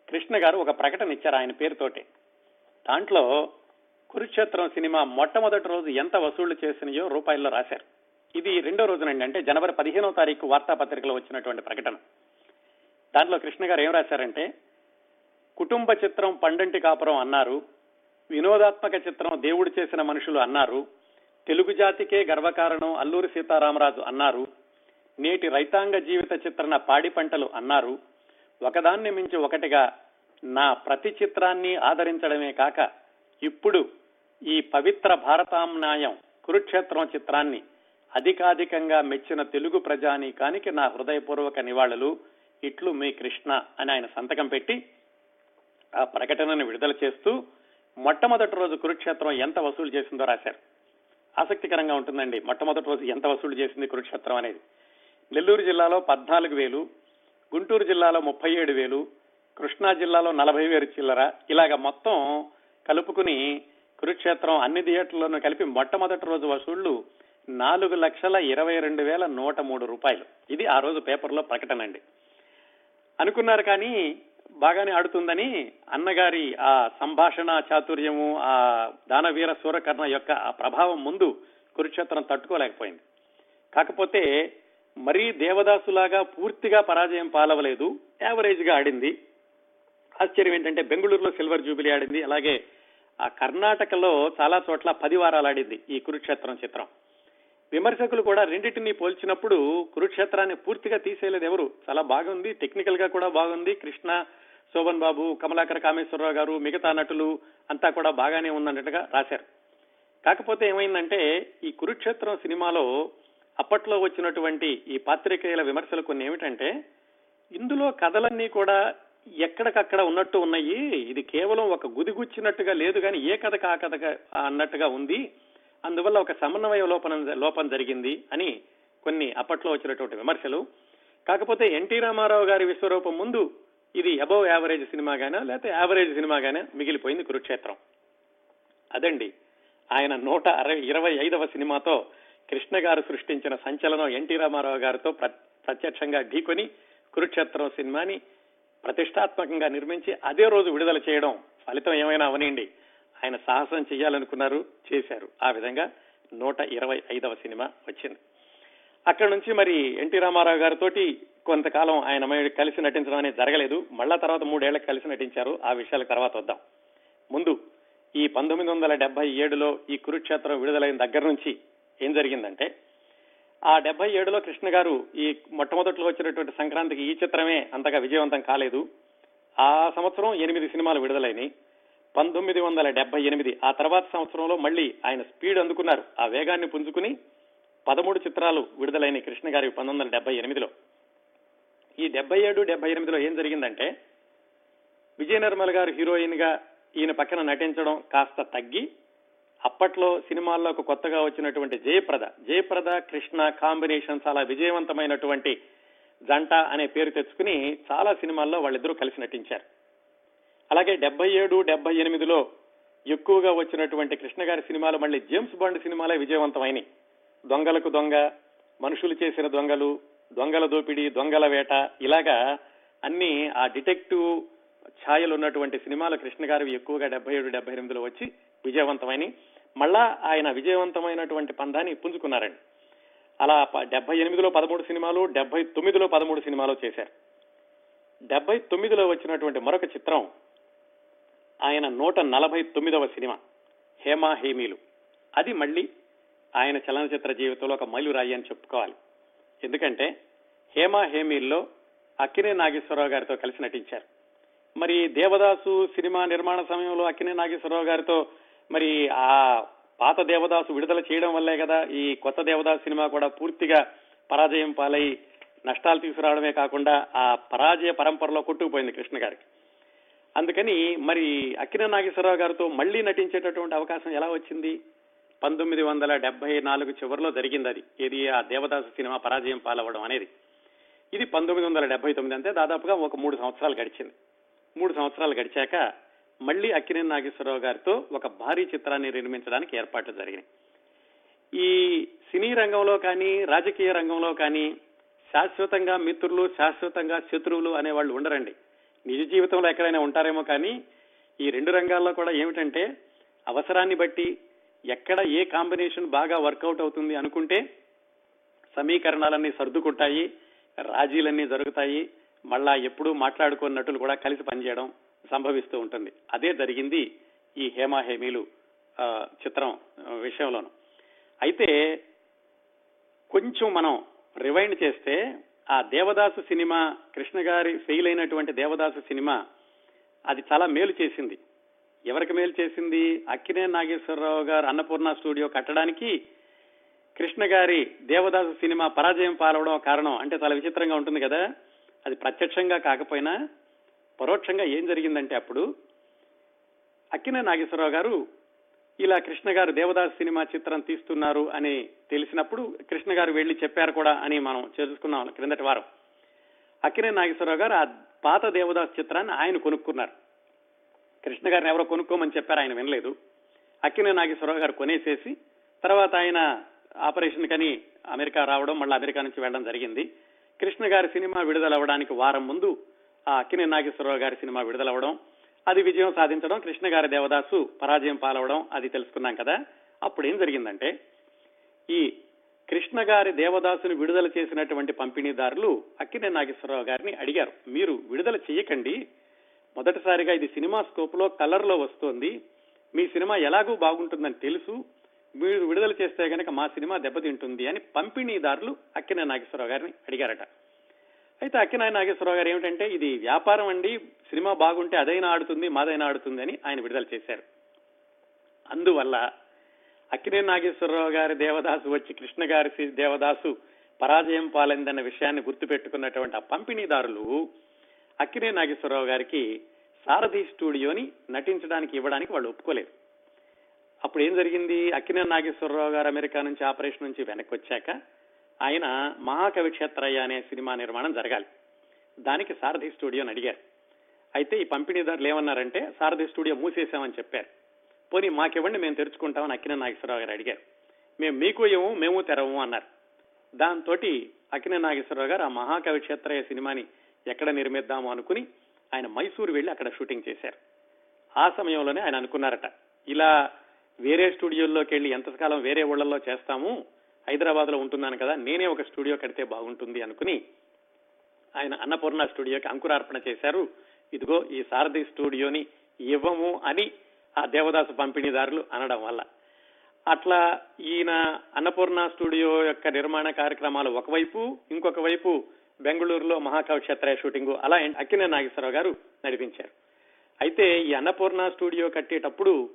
కృష్ణ గారు ఒక ప్రకటన ఇచ్చారు ఆయన పేరుతోటి. దాంట్లో కురుక్షేత్రం సినిమా మొట్టమొదటి రోజు ఎంత వసూళ్ళు చేసినాయో రూపాయల్లో రాశారు. ఇది రెండో రోజునండి అంటే జనవరి పదిహేనో తారీఖు వార్తాపత్రికలో వచ్చినటువంటి ప్రకటన. దాంట్లో కృష్ణ గారు ఏం రాశారంటే కుటుంబ చిత్రం పండంటి కాపురం అన్నారు వినోదాత్మక చిత్రం దేవుడు చేసిన మనుషులు అన్నారు తెలుగు జాతికే గర్వకారణం అల్లూరి సీతారామరాజు అన్నారు నేటి రైతాంగ జీవిత చిత్రణ పాడి పంటలు అన్నారు ఒకదాన్ని మించి ఒకటిగా నా ప్రతి చిత్రాన్ని ఆదరించడమే కాక ఇప్పుడు ఈ పవిత్ర భారతాంనాయం కురుక్షేత్రం చిత్రాన్ని అధికాధికంగా మెచ్చిన తెలుగు ప్రజానీకానికి నా హృదయపూర్వక నివాళులు. ఇట్లు మీ కృష్ణ అని ఆయన సంతకం పెట్టి ఆ ప్రకటనను విడుదల చేస్తూ మొట్టమొదటి రోజు కురుక్షేత్రం ఎంత వసూలు చేసిందో రాశారు. ఆసక్తికరంగా ఉంటుందండి మొట్టమొదటి రోజు ఎంత వసూలు చేసింది కురుక్షేత్రం అనేది. నెల్లూరు జిల్లాలో పద్నాలుగు వేలు గుంటూరు జిల్లాలో ముప్పై ఏడు వేలు కృష్ణా జిల్లాలో నలభై వేలు చిల్లర. ఇలాగ మొత్తం కలుపుకుని కురుక్షేత్రం అన్ని థియేటర్లను కలిపి మొట్టమొదటి రోజు వసూళ్ళు నాలుగు లక్షల ఇరవై రెండు వేల నూట మూడు రూపాయలు. ఇది ఆ రోజు పేపర్లో ప్రకటన అండి. అనుకున్నారు కానీ బాగానే ఆడుతుందని అన్నగారి ఆ సంభాషణ చాతుర్యము ఆ దానవీర సూరకర్ణ యొక్క ఆ ప్రభావం ముందు కురుక్షేత్రం తట్టుకోలేకపోయింది. కాకపోతే మరీ దేవదాసులాగా పూర్తిగా పరాజయం పాలవలేదు యావరేజ్గా ఆడింది. ఆశ్చర్యం ఏంటంటే బెంగళూరులో సిల్వర్ జూబిలీ ఆడింది అలాగే ఆ కర్ణాటకలో చాలా చోట్ల పది వారాలు ఆడింది ఈ కురుక్షేత్రం చిత్రం. విమర్శకులు కూడా రెండింటిని పోల్చినప్పుడు కురుక్షేత్రాన్ని పూర్తిగా తీసేయలేదు ఎవరు. చాలా బాగుంది టెక్నికల్గా కూడా బాగుంది. కృష్ణ శోభన్ బాబు కమలాకర కామేశ్వరరావు గారు మిగతా నటులు అంతా కూడా బాగానే ఉందన్నట్టుగా రాశారు. కాకపోతే ఏమైందంటే ఈ కురుక్షేత్రం సినిమాలో అప్పట్లో వచ్చినటువంటి ఈ పాత్రికేయుల విమర్శలు కొన్ని ఏమిటంటే ఇందులో కథలన్నీ కూడా ఎక్కడికక్కడ ఉన్నట్టు ఉన్నాయి. ఇది కేవలం ఒక గుదిగుచ్చినట్టుగా లేదు కానీ ఏ కథ ఆ కథ అన్నట్టుగా ఉంది. అందువల్ల ఒక సమన్వయ లోపం లోపం జరిగింది అని కొన్ని అప్పట్లో వచ్చినటువంటి విమర్శలు. కాకపోతే ఎన్టీ రామారావు గారి విశ్వరూపం ముందు ఇది అబౌవ్ యావరేజ్ సినిమాగానే లేకపోతే యావరేజ్ సినిమాగానే మిగిలిపోయింది కురుక్షేత్రం. అదండి. ఆయన నూట అరవై ఇరవై ఐదవ సినిమాతో కృష్ణ గారు సృష్టించిన సంచలనం ఎన్టీ రామారావు గారితో ప్రత్యక్షంగా ఢీకొని కురుక్షేత్రం సినిమాని ప్రతిష్టాత్మకంగా నిర్మించి అదే రోజు విడుదల చేయడం ఫలితం ఏమైనా అవనండి ఆయన సాహసం చేయాలనుకున్నారు చేశారు. ఆ విధంగా నూట ఇరవై ఐదవ సినిమా వచ్చింది. అక్కడ నుంచి మరి ఎన్టీ రామారావు గారితో కొంతకాలం ఆయన కలిసి నటించడం అనేది జరగలేదు. మళ్ళా తర్వాత మూడేళ్ళకు కలిసి నటించారు. ఆ విషయాల తర్వాత వద్దాం. ముందు ఈ పంతొమ్మిది వందల డెబ్బై ఏడులో ఈ కురుక్షేత్రం విడుదలైన దగ్గర నుంచి ఏం జరిగిందంటే ఆ డెబ్బై ఏడులో కృష్ణ గారు ఈ మొట్టమొదట్లో వచ్చినటువంటి సంక్రాంతికి ఈ చిత్రమే అంతగా విజయవంతం కాలేదు. ఆ సంవత్సరం ఎనిమిది సినిమాలు విడుదలైనవి పంతొమ్మిది వందల డెబ్బై ఎనిమిది ఆ తర్వాత సంవత్సరంలో మళ్ళీ ఆయన స్పీడ్ అందుకున్నారు. ఆ వేగాన్ని పుంజుకుని పదమూడు చిత్రాలు విడుదలైన కృష్ణ గారి పంతొమ్మిది వందల డెబ్బై ఎనిమిదిలో. ఈ డెబ్బై ఏడు డెబ్బై ఎనిమిదిలో ఏం జరిగిందంటే విజయ నిర్మల్ గారు హీరోయిన్గా ఈయన పక్కన నటించడం కాస్త తగ్గి అప్పట్లో సినిమాల్లోకి కొత్తగా వచ్చినటువంటి జయప్రద జయప్రద కృష్ణ కాంబినేషన్ చాలా విజయవంతమైనటువంటి జంట అనే పేరు తెచ్చుకుని చాలా సినిమాల్లో వాళ్ళిద్దరూ కలిసి నటించారు. అలాగే డెబ్బై ఏడు డెబ్బై ఎనిమిదిలో ఎక్కువగా వచ్చినటువంటి కృష్ణ గారి సినిమాలు మళ్ళీ జేమ్స్ బాండ్ సినిమాలే విజయవంతమైనవి దొంగలకు దొంగ మనుషులు చేసిన దొంగలు దొంగల దోపిడీ దొంగల వేట ఇలాగా అన్ని ఆ డిటెక్టివ్ ఛాయలు ఉన్నటువంటి సినిమాలు కృష్ణ గారు ఎక్కువగా డెబ్బై ఏడు డెబ్బై ఎనిమిదిలో వచ్చి విజయవంతమైనవి మళ్ళా ఆయన విజయవంతమైనటువంటి పందాన్ని పుంజుకున్నారండి. అలా డెబ్బై ఎనిమిదిలో పదమూడు సినిమాలు డెబ్బై తొమ్మిదిలో పదమూడు సినిమాలు చేశారు. డెబ్బై తొమ్మిదిలో వచ్చినటువంటి మరొక చిత్రం ఆయన నూట నలభై తొమ్మిదవ సినిమా హేమా హేమీలు అది మళ్ళీ ఆయన చలనచిత్ర జీవితంలో ఒక మైలురాయి అని చెప్పుకోవాలి. ఎందుకంటే హేమా హేమీల్లో అక్కినే నాగేశ్వరరావు గారితో కలిసి నటించారు. మరి దేవదాసు సినిమా నిర్మాణ సమయంలో అక్కినే నాగేశ్వరరావు గారితో మరి ఆ పాత దేవదాసు విడుదల చేయడం వల్లే కదా ఈ కొత్త దేవదాసు సినిమా కూడా పూర్తిగా పరాజయం పాలై నష్టాలు తీసుకురావడమే కాకుండా ఆ పరాజయ పరంపరలో కొట్టుకుపోయింది కృష్ణ గారికి. అందుకని మరి అక్కిన నాగేశ్వరరావు గారితో మళ్ళీ నటించేటటువంటి అవకాశం ఎలా వచ్చింది? పంతొమ్మిది వందల డెబ్బై నాలుగు చివరిలో జరిగింది అది. ఏది? ఆ దేవదాసు సినిమా పరాజయం పాలవడం అనేది. ఇది పంతొమ్మిది వందల డెబ్బై తొమ్మిది అంటే దాదాపుగా ఒక మూడు సంవత్సరాలు గడిచింది. మూడు సంవత్సరాలు గడిచాక మళ్ళీ అక్కినేని నాగేశ్వరరావు గారితో ఒక భారీ చిత్రాన్ని నిర్మించడానికి ఏర్పాట్లు జరిగినాయి. ఈ సినీ రంగంలో కానీ రాజకీయ రంగంలో కానీ శాశ్వతంగా మిత్రులు శాశ్వతంగా శత్రువులు అనేవాళ్ళు ఉండరండి. నిజ జీవితంలో ఎక్కడైనా ఉంటారేమో కానీ ఈ రెండు రంగాల్లో కూడా ఏమిటంటే అవసరాన్ని బట్టి ఎక్కడ ఏ కాంబినేషన్ బాగా వర్కౌట్ అవుతుంది అనుకుంటే సమీకరణాలన్నీ సర్దుకుంటాయి రాజీలన్నీ జరుగుతాయి మళ్ళా ఎప్పుడూ మాట్లాడుకున్న నటులు కూడా కలిసి పనిచేయడం సంభవిస్తూ ఉంటుంది. అదే జరిగింది ఈ హేమా హేమీలు చిత్రం విషయంలోను. అయితే కొంచెం మనం రివైండ్ చేస్తే ఆ దేవదాసు సినిమా కృష్ణ గారి ఫెయిల్ అయినటువంటి దేవదాసు సినిమా అది చాలా మేలు చేసింది. ఎవరికి మేలు చేసింది? అక్కినే నాగేశ్వరరావు గారు అన్నపూర్ణ స్టూడియో కట్టడానికి కృష్ణ గారి దేవదాసు సినిమా పరాజయం పాలవడం కారణం అంటే చాలా విచిత్రంగా ఉంటుంది కదా. అది ప్రత్యక్షంగా కాకపోయినా పరోక్షంగా ఏం జరిగిందంటే అప్పుడు అక్కినే నాగేశ్వరరావు గారు ఇలా కృష్ణ గారు దేవదాస్ సినిమా చిత్రం తీస్తున్నారు అని తెలిసినప్పుడు కృష్ణ గారు వెళ్ళి చెప్పారు కూడా అని మనం తెలుసుకున్నాం క్రిందటి వారం. అక్కినే నాగేశ్వరరావు గారు ఆ పాత దేవదాస్ చిత్రాన్ని ఆయన కొనుక్కున్నారు. కృష్ణ గారిని ఎవరో కొనుక్కోమని చెప్పారు ఆయన వినలేదు. అక్కినే నాగేశ్వరరావు గారు కొనేసేసి తర్వాత ఆయన ఆపరేషన్ కని అమెరికా రావడం మళ్ళీ అమెరికా నుంచి వెళ్ళడం జరిగింది. కృష్ణ గారి సినిమా విడుదలవ్వడానికి వారం ముందు అక్కినే నాగేశ్వరరావు గారి సినిమా విడుదలవ్వడం అది విజయం సాధించడం కృష్ణ గారి దేవదాసు పరాజయం పాలవడం అది తెలుసుకున్నాం కదా. అప్పుడు ఏం జరిగిందంటే ఈ కృష్ణ గారి దేవదాసుని విడుదల చేసినటువంటి పంపిణీదారులు అక్కినే నాగేశ్వరరావు గారిని అడిగారు. మీరు విడుదల చేయకండి మొదటిసారిగా ఇది సినిమా స్కోప్లో కలర్లో వస్తోంది. మీ సినిమా ఎలాగూ బాగుంటుందని తెలుసు. మీరు విడుదల చేస్తే గనక మా సినిమా దెబ్బతింటుంది అని పంపిణీదారులు అక్కినే నాగేశ్వరరావు గారిని అడిగారట. అయితే అక్కినాయ నాగేశ్వరరావు గారు ఏమిటంటే ఇది వ్యాపారం అండి సినిమా బాగుంటే అదైనా ఆడుతుంది మాదైనా ఆడుతుంది అని ఆయన విడుదల చేశారు. అందువల్ల అక్కినేని నాగేశ్వరరావు గారి దేవదాసు వచ్చి కృష్ణ గారి దేవదాసు పరాజయం పాలైందన్న విషయాన్ని గుర్తుపెట్టుకున్నటువంటి ఆ పంపిణీదారులు అక్కినేని నాగేశ్వరరావు గారికి సారథి స్టూడియోని నటించడానికి ఇవ్వడానికి వాళ్ళు ఒప్పుకోలేదు. అప్పుడు ఏం జరిగింది? అక్కినేని నాగేశ్వరరావు గారు అమెరికా నుంచి ఆపరేషన్ నుంచి వెనక్కి వచ్చాక ఆయన మహాకవి క్షేత్రయ్య అనే సినిమా నిర్మాణం జరగాలి. దానికి సారథి స్టూడియోని అడిగారు. అయితే ఈ పంపిణీదారులు ఏమన్నారంటే సారథి స్టూడియో మూసేశామని చెప్పారు. పోనీ మాకివ్వండి మేము తెరుచుకుంటామని అక్కిన నాగేశ్వరరావు గారు అడిగారు. మేము మీకు ఏమో మేము తెరవము అన్నారు. దాంతో అక్కిన నాగేశ్వరరావు గారు ఆ మహాకవి క్షేత్రయ్య సినిమాని ఎక్కడ నిర్మిద్దాము అనుకుని ఆయన మైసూరు వెళ్ళి అక్కడ షూటింగ్ చేశారు. ఆ సమయంలోనే ఆయన అనుకున్నారట ఇలా వేరే స్టూడియోల్లోకి వెళ్ళి ఎంతకాలం వేరే ఊళ్ళల్లో చేస్తాము హైదరాబాద్లో ఉంటున్నాను కదా నేనే ఒక స్టూడియో కడితే బాగుంటుంది అనుకుని ఆయన అన్నపూర్ణ స్టూడియోకి అంకురార్పణ చేశారు. ఇదిగో ఈ సారథి స్టూడియోని ఇవ్వము అని ఆ దేవదాసు పంపిణీదారులు అనడం వల్ల. అట్లా ఈయన అన్నపూర్ణ స్టూడియో యొక్క నిర్మాణ కార్యక్రమాలు ఒకవైపు ఇంకొక వైపు బెంగళూరులో మహాకవి క్షేత్రయ షూటింగ్ అలా అక్కినే నాగేశ్వరరావు గారు నడిపించారు. అయితే ఈ అన్నపూర్ణ స్టూడియో కట్టేటప్పుడు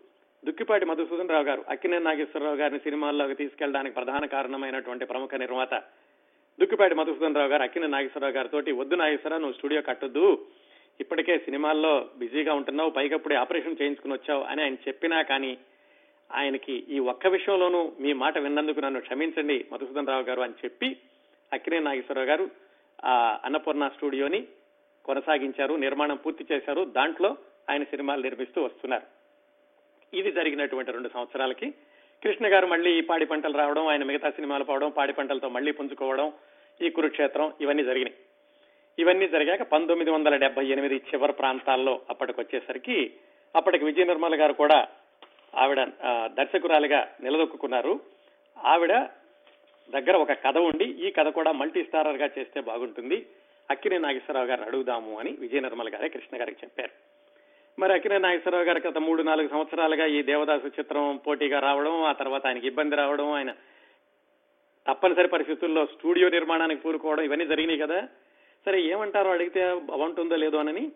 దుక్కిపాటి మధుసూదన్ రావు గారు అక్కినే నాగేశ్వరరావు గారిని సినిమాల్లోకి తీసుకెళ్ళడానికి ప్రధాన కారణమైనటువంటి ప్రముఖ నిర్మాత. దుక్కిపాటి మధుసూదన్ రావు గారు అక్కినే నాగేశ్వరరావు గారితో వద్దు నాగేశ్వరరావు నువ్వు స్టూడియో కట్టొద్దు. ఇప్పటికే సినిమాల్లో బిజీగా ఉంటున్నావు. పైగా ఇప్పుడే ఆపరేషన్ చేయించుకుని వచ్చావు అని ఆయన చెప్పినా కానీ ఆయనకి ఈ ఒక్క విషయంలోనూ మీ మాట విన్నందుకు నన్ను క్షమించండి మధుసూదన్ రావు గారు అని చెప్పి అక్కినే నాగేశ్వరరావు గారు ఆ అన్నపూర్ణ స్టూడియోని కొనసాగించారు నిర్మాణం పూర్తి చేశారు. దాంట్లో ఆయన సినిమాలు నిర్మిస్తూ వస్తున్నారు. ఇది జరిగినటువంటి రెండు సంవత్సరాలకి. కృష్ణ గారు మళ్ళీ ఈ పాడి పంటలు రావడం ఆయన మిగతా సినిమాలు పోవడం పాడి పంటలతో మళ్ళీ పుంజుకోవడం ఈ కురుక్షేత్రం ఇవన్నీ జరిగినాయి. ఇవన్నీ జరిగాక పంతొమ్మిది వందల డెబ్బై ఎనిమిది చివరి ప్రాంతాల్లో అప్పటికి వచ్చేసరికి అప్పటికి విజయ నిర్మల గారు కూడా ఆవిడ దర్శకురాలిగా నిలదొక్కున్నారు ఆవిడ దగ్గర ఒక కథ ఉండి ఈ కథ కూడా మల్టీ స్టారర్గా చేస్తే బాగుంటుంది. అక్కినే నాగేశ్వరరావు గారిని అడుగుదాము అని విజయ నిర్మల గారే కృష్ణ గారికి చెప్పారు. మరి అక్కినే నాగేశ్వరరావు గారు గత మూడు నాలుగు సంవత్సరాలుగా ఈ దేవదాసు చిత్రం పోటీగా రావడం ఆ తర్వాత ఆయనకి ఇబ్బంది రావడం ఆయన తప్పనిసరి పరిస్థితుల్లో స్టూడియో నిర్మాణానికి పూరుకోవడం ఇవన్నీ జరిగినాయి కదా. సరే ఏమంటారో? అడిగితే బాగుంటుందో లేదో అని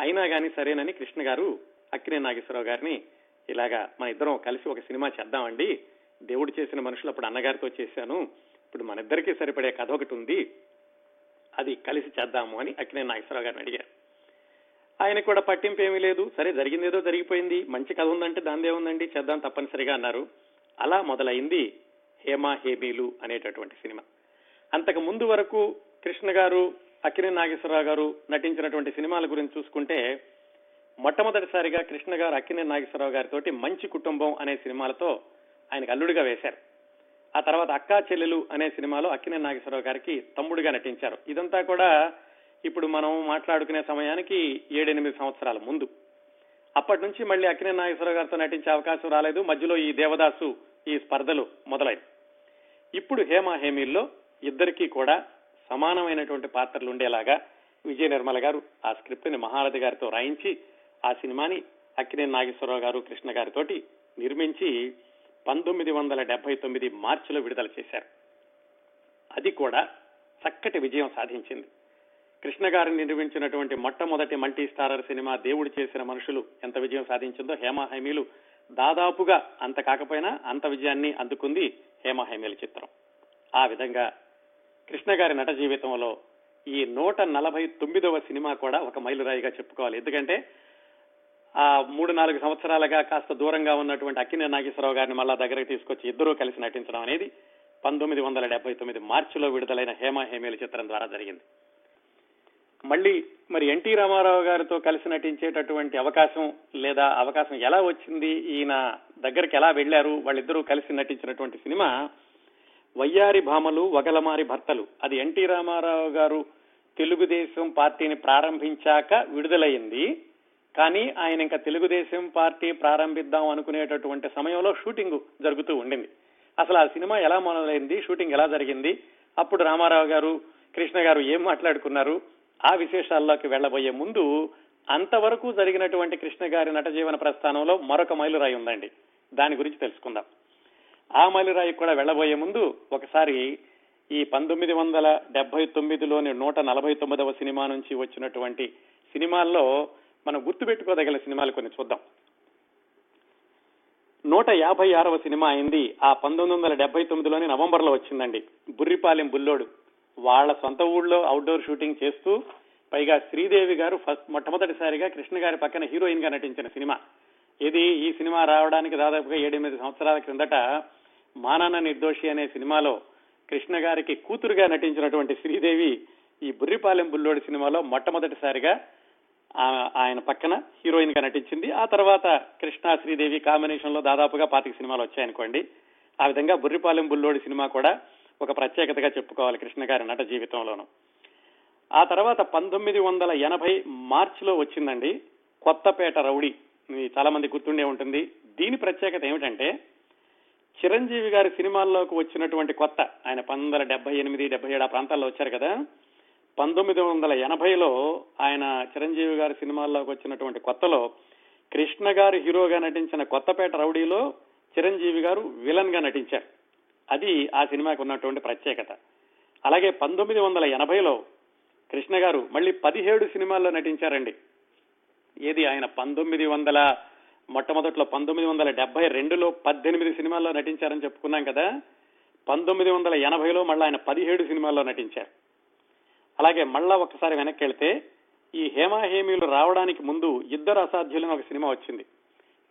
అయినా కానీ సరేనని కృష్ణ గారు అక్కినే నాగేశ్వరరావు గారిని ఇలాగా మన ఇద్దరం కలిసి ఒక సినిమా చేద్దామండి. దేవుడు చేసిన మనుషులు అప్పుడు అన్నగారితో చేశాను. ఇప్పుడు మన ఇద్దరికీ సరిపడే కథ ఒకటి ఉంది. అది కలిసి చేద్దాము అని అక్కినే నాగేశ్వరరావు గారిని అడిగారు. ఆయన కూడా పట్టింపు ఏమీ లేదు. సరే జరిగిందేదో జరిగిపోయింది. మంచి కథ ఉందంటే దాందే ఉందండి. చేద్దాం తప్పనిసరిగా అన్నారు. అలా మొదలైంది హేమా హేబీలు అనేటటువంటి సినిమా. అంతకు ముందు వరకు కృష్ణ గారు అక్కినే నాగేశ్వరరావు గారు నటించినటువంటి సినిమాల గురించి చూసుకుంటే మొట్టమొదటిసారిగా కృష్ణ గారు అక్కినే నాగేశ్వరరావు గారితో మంచి కుటుంబం అనే సినిమాలతో ఆయనకు అల్లుడిగా వేశారు. ఆ తర్వాత అక్కా చెల్లెలు అనే సినిమాలో అక్కినే నాగేశ్వరరావు గారికి తమ్ముడిగా నటించారు. ఇదంతా కూడా ఇప్పుడు మనం మాట్లాడుకునే సమయానికి ఏడెనిమిది సంవత్సరాల ముందు. అప్పటి నుంచి మళ్ళీ అక్కినే నాగేశ్వరరావు గారితో నటించే అవకాశం రాలేదు. మధ్యలో ఈ దేవదాసు ఈ స్పర్ధలు మొదలైంది ఇప్పుడు హేమ హేమీల్లో ఇద్దరికీ కూడా సమానమైనటువంటి పాత్రలు ఉండేలాగా విజయ నిర్మల గారు ఆ స్క్రిప్ట్ని మహారథి గారితో రాయించి ఆ సినిమాని అక్కినే నాగేశ్వరరావు గారు కృష్ణ గారితోటి నిర్మించి పంతొమ్మిది వందల డెబ్బై తొమ్మిది మార్చిలో విడుదల చేశారు. అది కూడా చక్కటి విజయం సాధించింది. కృష్ణ గారు నిర్మించినటువంటి మొట్టమొదటి మల్టీ స్టారర్ సినిమా దేవుడు చేసిన మనుషులు ఎంత విజయం సాధించిందో హేమ హైమీలు దాదాపుగా అంత కాకపోయినా అంత విజయాన్ని అందుకుంది హేమ హైమీల చిత్రం. ఆ విధంగా కృష్ణ గారి నట జీవితంలో ఈ నూట నలభై తొమ్మిదవ సినిమా కూడా ఒక మైలురాయిగా చెప్పుకోవాలి. ఎందుకంటే ఆ మూడు నాలుగు సంవత్సరాలుగా కాస్త దూరంగా ఉన్నటువంటి అక్కినే నాగేశ్వరరావు గారిని మళ్ళా దగ్గరకు తీసుకొచ్చి ఇద్దరూ కలిసి నటించడం అనేది పంతొమ్మిది వందల డెబ్బై తొమ్మిది మార్చిలో విడుదలైన హేమ హేమేలు చిత్రం ద్వారా జరిగింది. మళ్ళీ మరి ఎన్టీ రామారావు గారితో కలిసి నటించేటటువంటి అవకాశం లేదా అవకాశం ఎలా వచ్చింది? ఈయన దగ్గరికి ఎలా వెళ్ళారు వాళ్ళిద్దరూ కలిసి నటించినటువంటి సినిమా వయ్యారి భామలు వగలమారి భర్తలు. అది ఎన్టీ రామారావు గారు తెలుగుదేశం పార్టీని ప్రారంభించాక విడుదలైంది కానీ ఆయన ఇంకా తెలుగుదేశం పార్టీ ప్రారంభిద్దాం అనుకునేటటువంటి సమయంలో షూటింగ్ జరుగుతూ ఉండింది. అసలు ఆ సినిమా ఎలా మొదలైంది? షూటింగ్ ఎలా జరిగింది? అప్పుడు రామారావు గారు కృష్ణ గారు ఏం మాట్లాడుకున్నారు? ఆ విశేషాల్లోకి వెళ్ళబోయే ముందు అంతవరకు జరిగినటువంటి కృష్ణ గారి నట జీవన ప్రస్థానంలో మరొక మైలురాయి ఉందండి. దాని గురించి తెలుసుకుందాం. ఆ మైలురాయి కూడా వెళ్ళబోయే ముందు ఒకసారి ఈ పంతొమ్మిది వందల డెబ్బై తొమ్మిదిలోని నూట నలభై తొమ్మిదవ సినిమా నుంచి వచ్చినటువంటి సినిమాల్లో మనం గుర్తుపెట్టుకోదగిన సినిమాలు కొన్ని చూద్దాం. నూట యాభై ఆరవ సినిమా అయింది. ఆ పంతొమ్మిది వందల డెబ్బై తొమ్మిదిలోని నవంబర్లో వచ్చిందండి. బుర్రిపాలెం బుల్లోడు. వాళ్ళ సొంత ఊళ్ళో అవుట్డోర్ షూటింగ్ చేస్తూ పైగా శ్రీదేవి గారు ఫస్ట్ మొట్టమొదటిసారిగా కృష్ణ గారి పక్కన హీరోయిన్గా నటించిన సినిమా. ఇది ఈ సినిమా రావడానికి దాదాపుగా ఏడెనిమిది సంవత్సరాల క్రిందట మానాన్న నిర్దోషి అనే సినిమాలో కృష్ణ గారికి కూతురుగా నటించినటువంటి శ్రీదేవి ఈ బుర్రిపాలెం బుల్లోడి సినిమాలో మొట్టమొదటిసారిగా ఆ- ఆయన పక్కన హీరోయిన్గా నటించింది. ఆ తర్వాత కృష్ణ శ్రీదేవి కాంబినేషన్లో దాదాపుగా పాతిక సినిమాలు వచ్చాయనుకోండి. ఆ విధంగా బుర్రిపాలెం బుల్లోడి సినిమా కూడా ఒక ప్రత్యేకతగా చెప్పుకోవాలి కృష్ణ గారి నట జీవితంలోను. ఆ తర్వాత పంతొమ్మిది వందల ఎనభై మార్చిలో వచ్చిందండి కొత్తపేట రౌడీ. చాలా మంది గుర్తుండే ఉంటుంది. దీని ప్రత్యేకత ఏమిటంటే చిరంజీవి గారి సినిమాల్లోకి వచ్చినటువంటి కొత్త ఆయన పంతొమ్మిది వందల డెబ్బై ఎనిమిది డెబ్బై ఏడు ఆ ప్రాంతాల్లో వచ్చారు కదా. పంతొమ్మిది వందల ఎనభైలో ఆయన చిరంజీవి గారి సినిమాల్లోకి వచ్చినటువంటి కొత్తలో కృష్ణ గారు హీరోగా నటించిన కొత్తపేట రౌడీలో చిరంజీవి గారు విలన్గా నటించారు. అది ఆ సినిమాకి ఉన్నటువంటి ప్రత్యేకత. అలాగే పంతొమ్మిది వందల ఎనభైలో కృష్ణ గారు మళ్ళీ పదిహేడు సినిమాల్లో నటించారండి. ఏది ఆయన పంతొమ్మిది వందల మొట్టమొదట్లో పంతొమ్మిది వందల డెబ్బై రెండులో పద్దెనిమిది సినిమాల్లో నటించారని చెప్పుకున్నాం కదా. పంతొమ్మిది వందల ఎనభైలో మళ్ళీ ఆయన పదిహేడు సినిమాల్లో నటించారు. అలాగే మళ్ళా ఒకసారి వెనక్కి వెళ్తే ఈ హేమాహేమీలు రావడానికి ముందు ఇద్దరు అసాధ్యులని ఒక సినిమా వచ్చింది.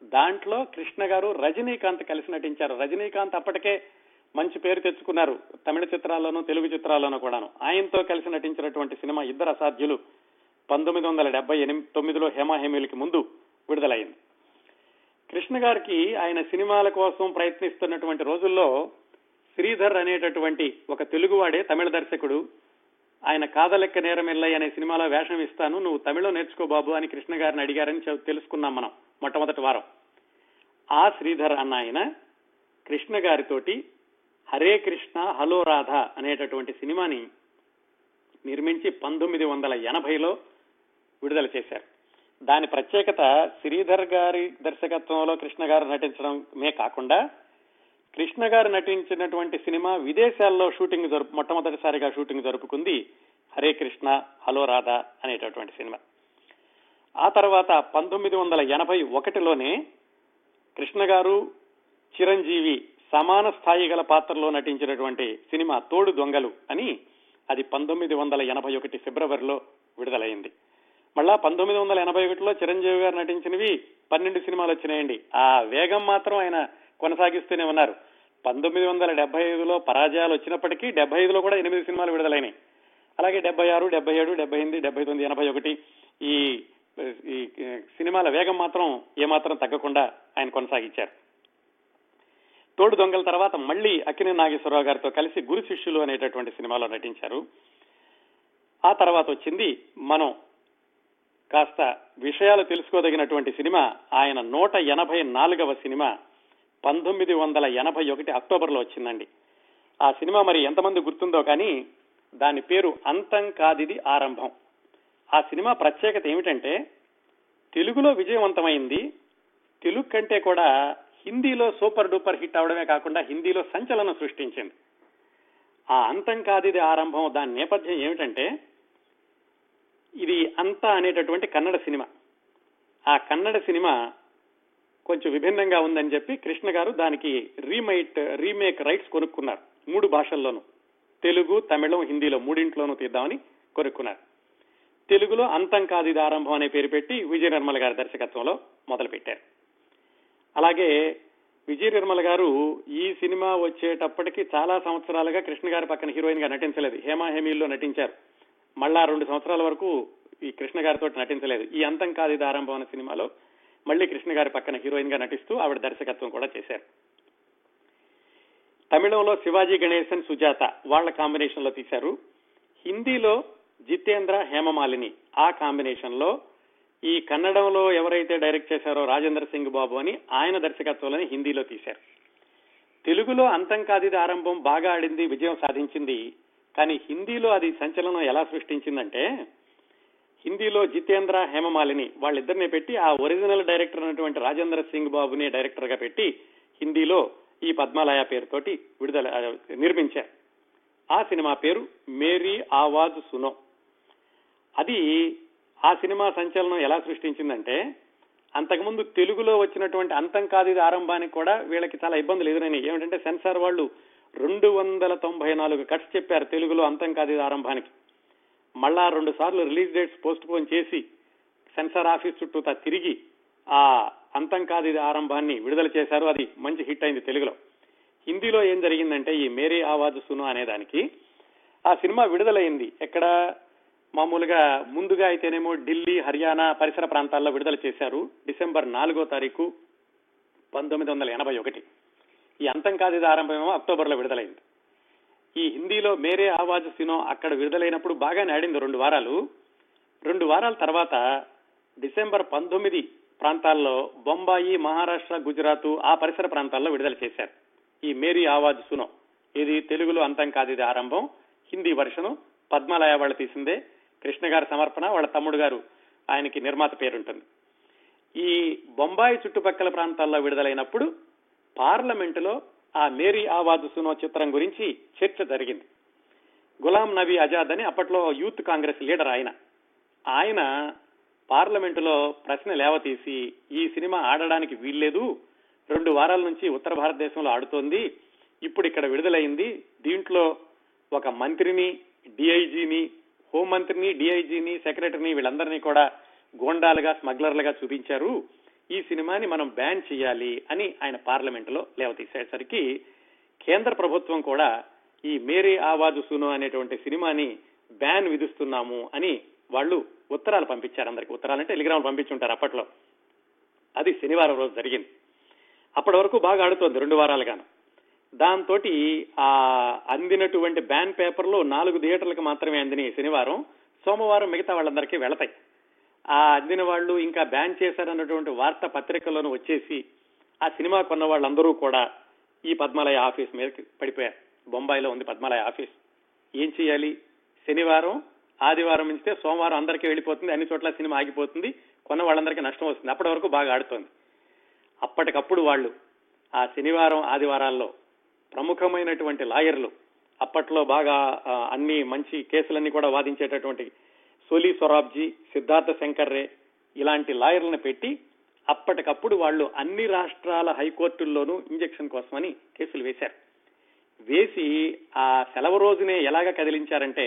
దాంట్లో కృష్ణ గారు రజనీకాంత్ కలిసి నటించారు. రజనీకాంత్ అప్పటికే మంచి పేరు తెచ్చుకున్నారు. తమిళ చిత్రాల్లోనూ తెలుగు చిత్రాల్లోనూ కూడాను. ఆయనతో కలిసి నటించినటువంటి సినిమా ఇద్దరు అసాధ్యులు. పంతొమ్మిది వందల డెబ్బై ఎనిమిది తొమ్మిదిలో హేమాహేమీలకి ముందు విడుదలైంది. కృష్ణ గారికి ఆయన సినిమాల కోసం ప్రయత్నిస్తున్నటువంటి రోజుల్లో శ్రీధర్ అనేటటువంటి ఒక తెలుగువాడే తమిళ దర్శకుడు. ఆయన కాదలెక్క నేరమెల్లయ్య అనే సినిమాలో వేషం ఇస్తాను. నువ్వు తమిళం నేర్చుకో బాబు అని కృష్ణ గారిని అడిగారని తెలుసుకున్నాం మనం మొట్టమొదటి వారం. ఆ శ్రీధర్ అన్న ఆయన కృష్ణ గారితోటి హరే కృష్ణ హలో రాధ అనేటటువంటి సినిమాని నిర్మించి పంతొమ్మిది వందల ఎనభైలో విడుదల చేశారు. దాని ప్రత్యేకత శ్రీధర్ గారి దర్శకత్వంలో కృష్ణ గారు నటించడమే కాకుండా కృష్ణ గారు నటించినటువంటి సినిమా విదేశాల్లో షూటింగ్ జరుపు మొట్టమొదటిసారిగా షూటింగ్ జరుపుకుంది హరే కృష్ణ హలో రాధ అనేటటువంటి సినిమా. ఆ తర్వాత పంతొమ్మిది వందల ఎనభై ఒకటిలోనే కృష్ణ గారు చిరంజీవి సమాన స్థాయి గల పాత్రలో నటించినటువంటి సినిమా తోడు దొంగలు అని అది పంతొమ్మిది వందల ఎనభై ఒకటి ఫిబ్రవరిలో విడుదలైంది. మళ్ళా పంతొమ్మిది వందల ఎనభై ఒకటిలో చిరంజీవి గారు నటించినవి పన్నెండు సినిమాలు వచ్చినాయండి. ఆ వేగం మాత్రం ఆయన కొనసాగిస్తూనే ఉన్నారు. పంతొమ్మిది వందల డెబ్బై ఐదులో పరాజయాలు వచ్చినప్పటికీ డెబ్బై ఐదులో కూడా ఎనిమిది సినిమాలు విడుదలైనాయి. అలాగే డెబ్బై ఆరు డెబ్బై ఏడు డెబ్బై ఎనిమిది డెబ్బై తొమ్మిది ఎనభై ఒకటి ఈ ఈ సినిమాల వేగం మాత్రం ఏమాత్రం తగ్గకుండా ఆయన కొనసాగించారు. తోడు దొంగల తర్వాత మళ్ళీ అక్కినే నాగేశ్వరరావు గారితో కలిసి గురు శిష్యులు అనేటటువంటి సినిమాలో నటించారు. ఆ తర్వాత వచ్చింది మనం కాస్త విషయాలు తెలుసుకోదగినటువంటి సినిమా ఆయన నూట ఎనభై నాలుగవ సినిమా పంతొమ్మిది వందల ఎనభై ఒకటి అక్టోబర్లో వచ్చిందండి. ఆ సినిమా మరి ఎంతమంది గుర్తుందో కానీ దాని పేరు అంతం కాదిది ఆరంభం. ఆ సినిమా ప్రత్యేకత ఏమిటంటే తెలుగులో విజయవంతమైంది తెలుగు కంటే కూడా హిందీలో సూపర్ డూపర్ హిట్ అవడమే కాకుండా హిందీలో సంచలనం సృష్టించింది. ఆ అంతం కాదిది ఆరంభం. దాని నేపథ్యం ఏమిటంటే ఇది అంత అనేటటువంటి కన్నడ సినిమా. ఆ కన్నడ సినిమా కొంచెం విభిన్నంగా ఉందని చెప్పి కృష్ణ గారు దానికి రీమైట్ రీమేక్ రైట్స్ కొనుక్కున్నారు. మూడు భాషల్లోనూ. తెలుగు తమిళం హిందీలో మూడింట్లోనూ తీద్దామని కొనుక్కున్నారు. తెలుగులో అంతం కాదిది ఆరంభం అనే పేరు పెట్టి విజయ నిర్మల గారి దర్శకత్వంలో మొదలుపెట్టారు. అలాగే విజయ నిర్మల గారు ఈ సినిమా వచ్చేటప్పటికి చాలా సంవత్సరాలుగా కృష్ణ గారి పక్కన హీరోయిన్గా నటించలేదు. హేమా హేమీల్లో నటించారు. మళ్ళా రెండు సంవత్సరాల వరకు ఈ కృష్ణ గారితో నటించలేదు. ఈ అంతం కాదు ఇది ఆరంభం అనే సినిమాలో మళ్ళీ కృష్ణ గారి పక్కన హీరోయిన్గా నటిస్తూ ఆవిడ దర్శకత్వం కూడా చేశారు. తమిళంలో శివాజీ గణేశన్ సుజాత వాళ్ళ కాంబినేషన్లో తీశారు. హిందీలో జితేంద్ర హేమమాలిని ఆ కాంబినేషన్లో ఈ కన్నడంలో ఎవరైతే డైరెక్ట్ చేశారో రాజేంద్ర సింగ్ బాబు అని ఆయన దర్శకత్వంలోని హిందీలో తీశారు. తెలుగులో అంతం కాదిది ఆరంభం బాగా ఆడింది విజయం సాధించింది. కానీ హిందీలో అది సంచలనం ఎలా సృష్టించిందంటే హిందీలో జితేంద్ర హేమమాలిని వాళ్ళిద్దరిని పెట్టి ఆ ఒరిజినల్ డైరెక్టర్ అయినటువంటి రాజేంద్ర సింగ్ బాబుని డైరెక్టర్గా పెట్టి హిందీలో ఈ పద్మాలయ పేరుతోటి విడుదల నిర్మించారు. ఆ సినిమా పేరు మేరీ ఆవాజ్ సునో. అది ఆ సినిమా సంచలనం ఎలా సృష్టించిందంటే అంతకుముందు తెలుగులో వచ్చినటువంటి అంతం కాదు ఇది ఆరంభానికి కూడా వీళ్ళకి చాలా ఇబ్బందులు ఎదురైనాయి. ఏమిటంటే సెన్సార్ వాళ్ళు రెండు వందల తొంభై నాలుగు కట్స్ చెప్పారు తెలుగులో అంతం కాదు ఇది ఆరంభానికి. మళ్ళా రెండు సార్లు రిలీజ్ డేట్స్ పోస్ట్ పోన్ చేసి సెన్సార్ ఆఫీస్ చుట్టూ తిరిగి ఆ అంతం కాదు ఇది ఆరంభాన్ని విడుదల చేశారు. అది మంచి హిట్ అయింది తెలుగులో. హిందీలో ఏం జరిగిందంటే ఈ మేరీ ఆవాజ్ సును అనేదానికి ఆ సినిమా విడుదలైంది. ఎక్కడ మామూలుగా ముందుగా అయితేనేమో ఢిల్లీ హర్యానా పరిసర ప్రాంతాల్లో విడుదల చేశారు. డిసెంబర్ నాలుగో తారీఖు పంతొమ్మిది వందల ఎనభై ఒకటి. ఈ అంతం కాదు ఆరంభమేమో అక్టోబర్లో విడుదలైంది. ఈ హిందీలో మేరే ఆవాజ్ సినో అక్కడ విడుదలైనప్పుడు బాగానే ఆడింది రెండు వారాలు. రెండు వారాల తర్వాత డిసెంబర్ పంతొమ్మిది ప్రాంతాల్లో బొంబాయి మహారాష్ట్ర గుజరాత్ ఆ పరిసర ప్రాంతాల్లో విడుదల చేశారు. ఈ మేరీ ఆవాజ్ సునో. ఇది తెలుగులో అంతం కాదు ఇది ఆరంభం. హిందీ వర్షను పద్మాలయ వాళ్ళు తీసిందే. కృష్ణ గారి సమర్పణ వాళ్ళ తమ్ముడు గారు ఆయనకి నిర్మాత పేరుంటుంది. ఈ బొంబాయి చుట్టుపక్కల ప్రాంతాల్లో విడుదలైనప్పుడు పార్లమెంటులో ఆ మేరీ ఆవాజ్ సునో చిత్రం గురించి చర్చ జరిగింది. గులాం నబీ ఆజాద్ అని అప్పట్లో యూత్ కాంగ్రెస్ లీడర్ ఆయన. ఆయన పార్లమెంటులో ప్రశ్న లేవతీసి ఈ సినిమా ఆడడానికి వీల్లేదు రెండు వారాల నుంచి ఉత్తర భారతదేశంలో ఆడుతోంది ఇప్పుడు ఇక్కడ విడుదలైంది దీంట్లో ఒక మంత్రిని డిఐజీని హోంమంత్రిని డిఐజీని సెక్రటరీని వీళ్ళందరినీ కూడా గోండాలుగా స్మగ్లర్లుగా చూపించారు. ఈ సినిమాని మనం బ్యాన్ చేయాలి అని ఆయన పార్లమెంటులో లేవతీసేసరికి కేంద్ర ప్రభుత్వం కూడా ఈ మేరీ ఆవాజు సును అనేటువంటి సినిమాని బ్యాన్ విధిస్తున్నాము అని వాళ్ళు ఉత్తరాలు పంపించారు అందరికి. ఉత్తరాలంటే టెలిగ్రామ్ పంపించుంటారు అప్పట్లో. అది శనివారం రోజు జరిగింది. అప్పటి వరకు బాగా ఆడుతోంది రెండు వారాలుగాను. దాంతో ఆ అందినటువంటి బ్యాన్ పేపర్లో నాలుగు థియేటర్లకు మాత్రమే అందినాయి శనివారం. సోమవారం మిగతా వాళ్ళందరికీ వెళతాయి. ఆ అందిన వాళ్ళు ఇంకా బ్యాన్ చేశారన్నటువంటి వార్త పత్రికల్లోనూ వచ్చేసి ఆ సినిమా కొన్న వాళ్ళందరూ కూడా ఈ పద్మాలయ ఆఫీస్ మీదకి పడిపోయారు. బొంబాయిలో ఉంది పద్మాలయ ఆఫీస్. ఏం చేయాలి? శనివారం ఆదివారం ఇస్తే సోమవారం అందరికీ వెళ్ళిపోతుంది. అన్ని చోట్ల సినిమా ఆగిపోతుంది. కొన్న వాళ్ళందరికీ నష్టం వస్తుంది. అప్పటి వరకు బాగా ఆడుతోంది. అప్పటికప్పుడు వాళ్ళు ఆ శనివారం ఆదివారాల్లో ప్రముఖమైనటువంటి లాయర్లు. అప్పట్లో బాగా అన్ని మంచి కేసులన్నీ కూడా వాదించేటటువంటి సోలీ సొరాబ్జీ సిద్ధార్థ శంకర్ రే ఇలాంటి లాయర్లను పెట్టి అప్పటికప్పుడు వాళ్ళు అన్ని రాష్ట్రాల హైకోర్టుల్లోనూ ఇంజెక్షన్ కోసమని కేసులు వేశారు. వేసి ఆ సెలవు రోజునే ఎలాగ కదిలించారంటే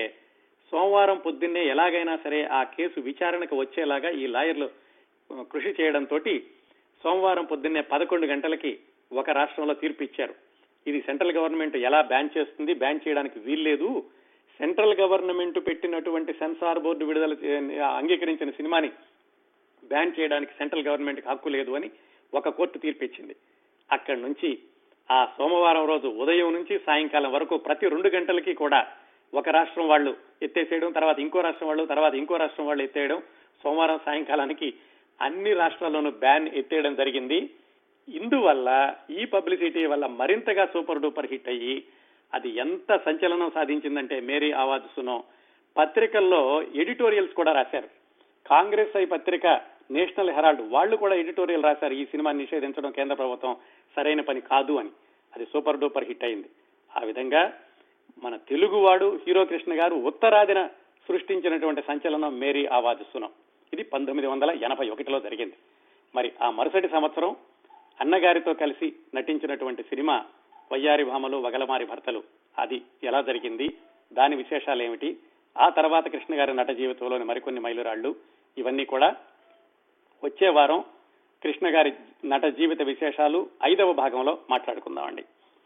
సోమవారం పొద్దున్నే ఎలాగైనా సరే ఆ కేసు విచారణకు వచ్చేలాగా ఈ లాయర్లు కృషి చేయడంతో సోమవారం పొద్దున్నే పదకొండు గంటలకి ఒక రాష్ట్రంలో తీర్పు ఇచ్చారు ఇది సెంట్రల్ గవర్నమెంట్ ఎలా బ్యాన్ చేస్తుంది బ్యాన్ చేయడానికి వీల్లేదు. సెంట్రల్ గవర్నమెంట్ పెట్టినటువంటి సెన్సార్ బోర్డు విడుదల అంగీకరించిన సినిమాని బ్యాన్ చేయడానికి సెంట్రల్ గవర్నమెంట్కి హక్కు లేదు అని ఒక కోర్టు తీర్పిచ్చింది. అక్కడి నుంచి ఆ సోమవారం రోజు ఉదయం నుంచి సాయంకాలం వరకు ప్రతి రెండు గంటలకి కూడా ఒక రాష్ట్రం వాళ్ళు ఎత్తేసేయడం తర్వాత ఇంకో రాష్ట్రం వాళ్ళు తర్వాత ఇంకో రాష్ట్రం వాళ్ళు ఎత్తేయడం సోమవారం సాయంకాలానికి అన్ని రాష్ట్రాల్లోనూ బ్యాన్ ఎత్తేయడం జరిగింది. ఇందువల్ల ఈ పబ్లిసిటీ వల్ల మరింతగా సూపర్ డూపర్ హిట్ అయ్యి అది ఎంత సంచలనం సాధించిందంటే మేరీ ఆవాజ్ సునో పత్రికల్లో ఎడిటోరియల్స్ కూడా రాశారు. కాంగ్రెస్ ఐ పత్రిక నేషనల్ హెరాల్డ్ వాళ్ళు కూడా ఎడిటోరియల్ రాశారు. ఈ సినిమా నిషేధించడం కేంద్ర ప్రభుత్వం సరైన పని కాదు అని. అది సూపర్ డూపర్ హిట్ అయింది. ఆ విధంగా మన తెలుగువాడు హీరో కృష్ణ గారు ఉత్తరాదిన సృష్టించినటువంటి సంచలనం మేరీ ఆవాజ్ సునం. ఇది పంతొమ్మిది వందల ఎనభై ఒకటిలో జరిగింది. మరి ఆ మరుసటి సంవత్సరం అన్నగారితో కలిసి నటించినటువంటి సినిమా వయ్యారి భామలు వగలమారి భర్తలు. అది ఎలా జరిగింది? దాని విశేషాలు ఏమిటి ఆ తర్వాత కృష్ణ గారి నట జీవితంలోని మరికొన్ని మైలురాళ్ళు ఇవన్నీ కూడా వచ్చే వారం కృష్ణ గారి నట జీవిత విశేషాలు ఐదవ భాగంలో మాట్లాడుకుందామండి.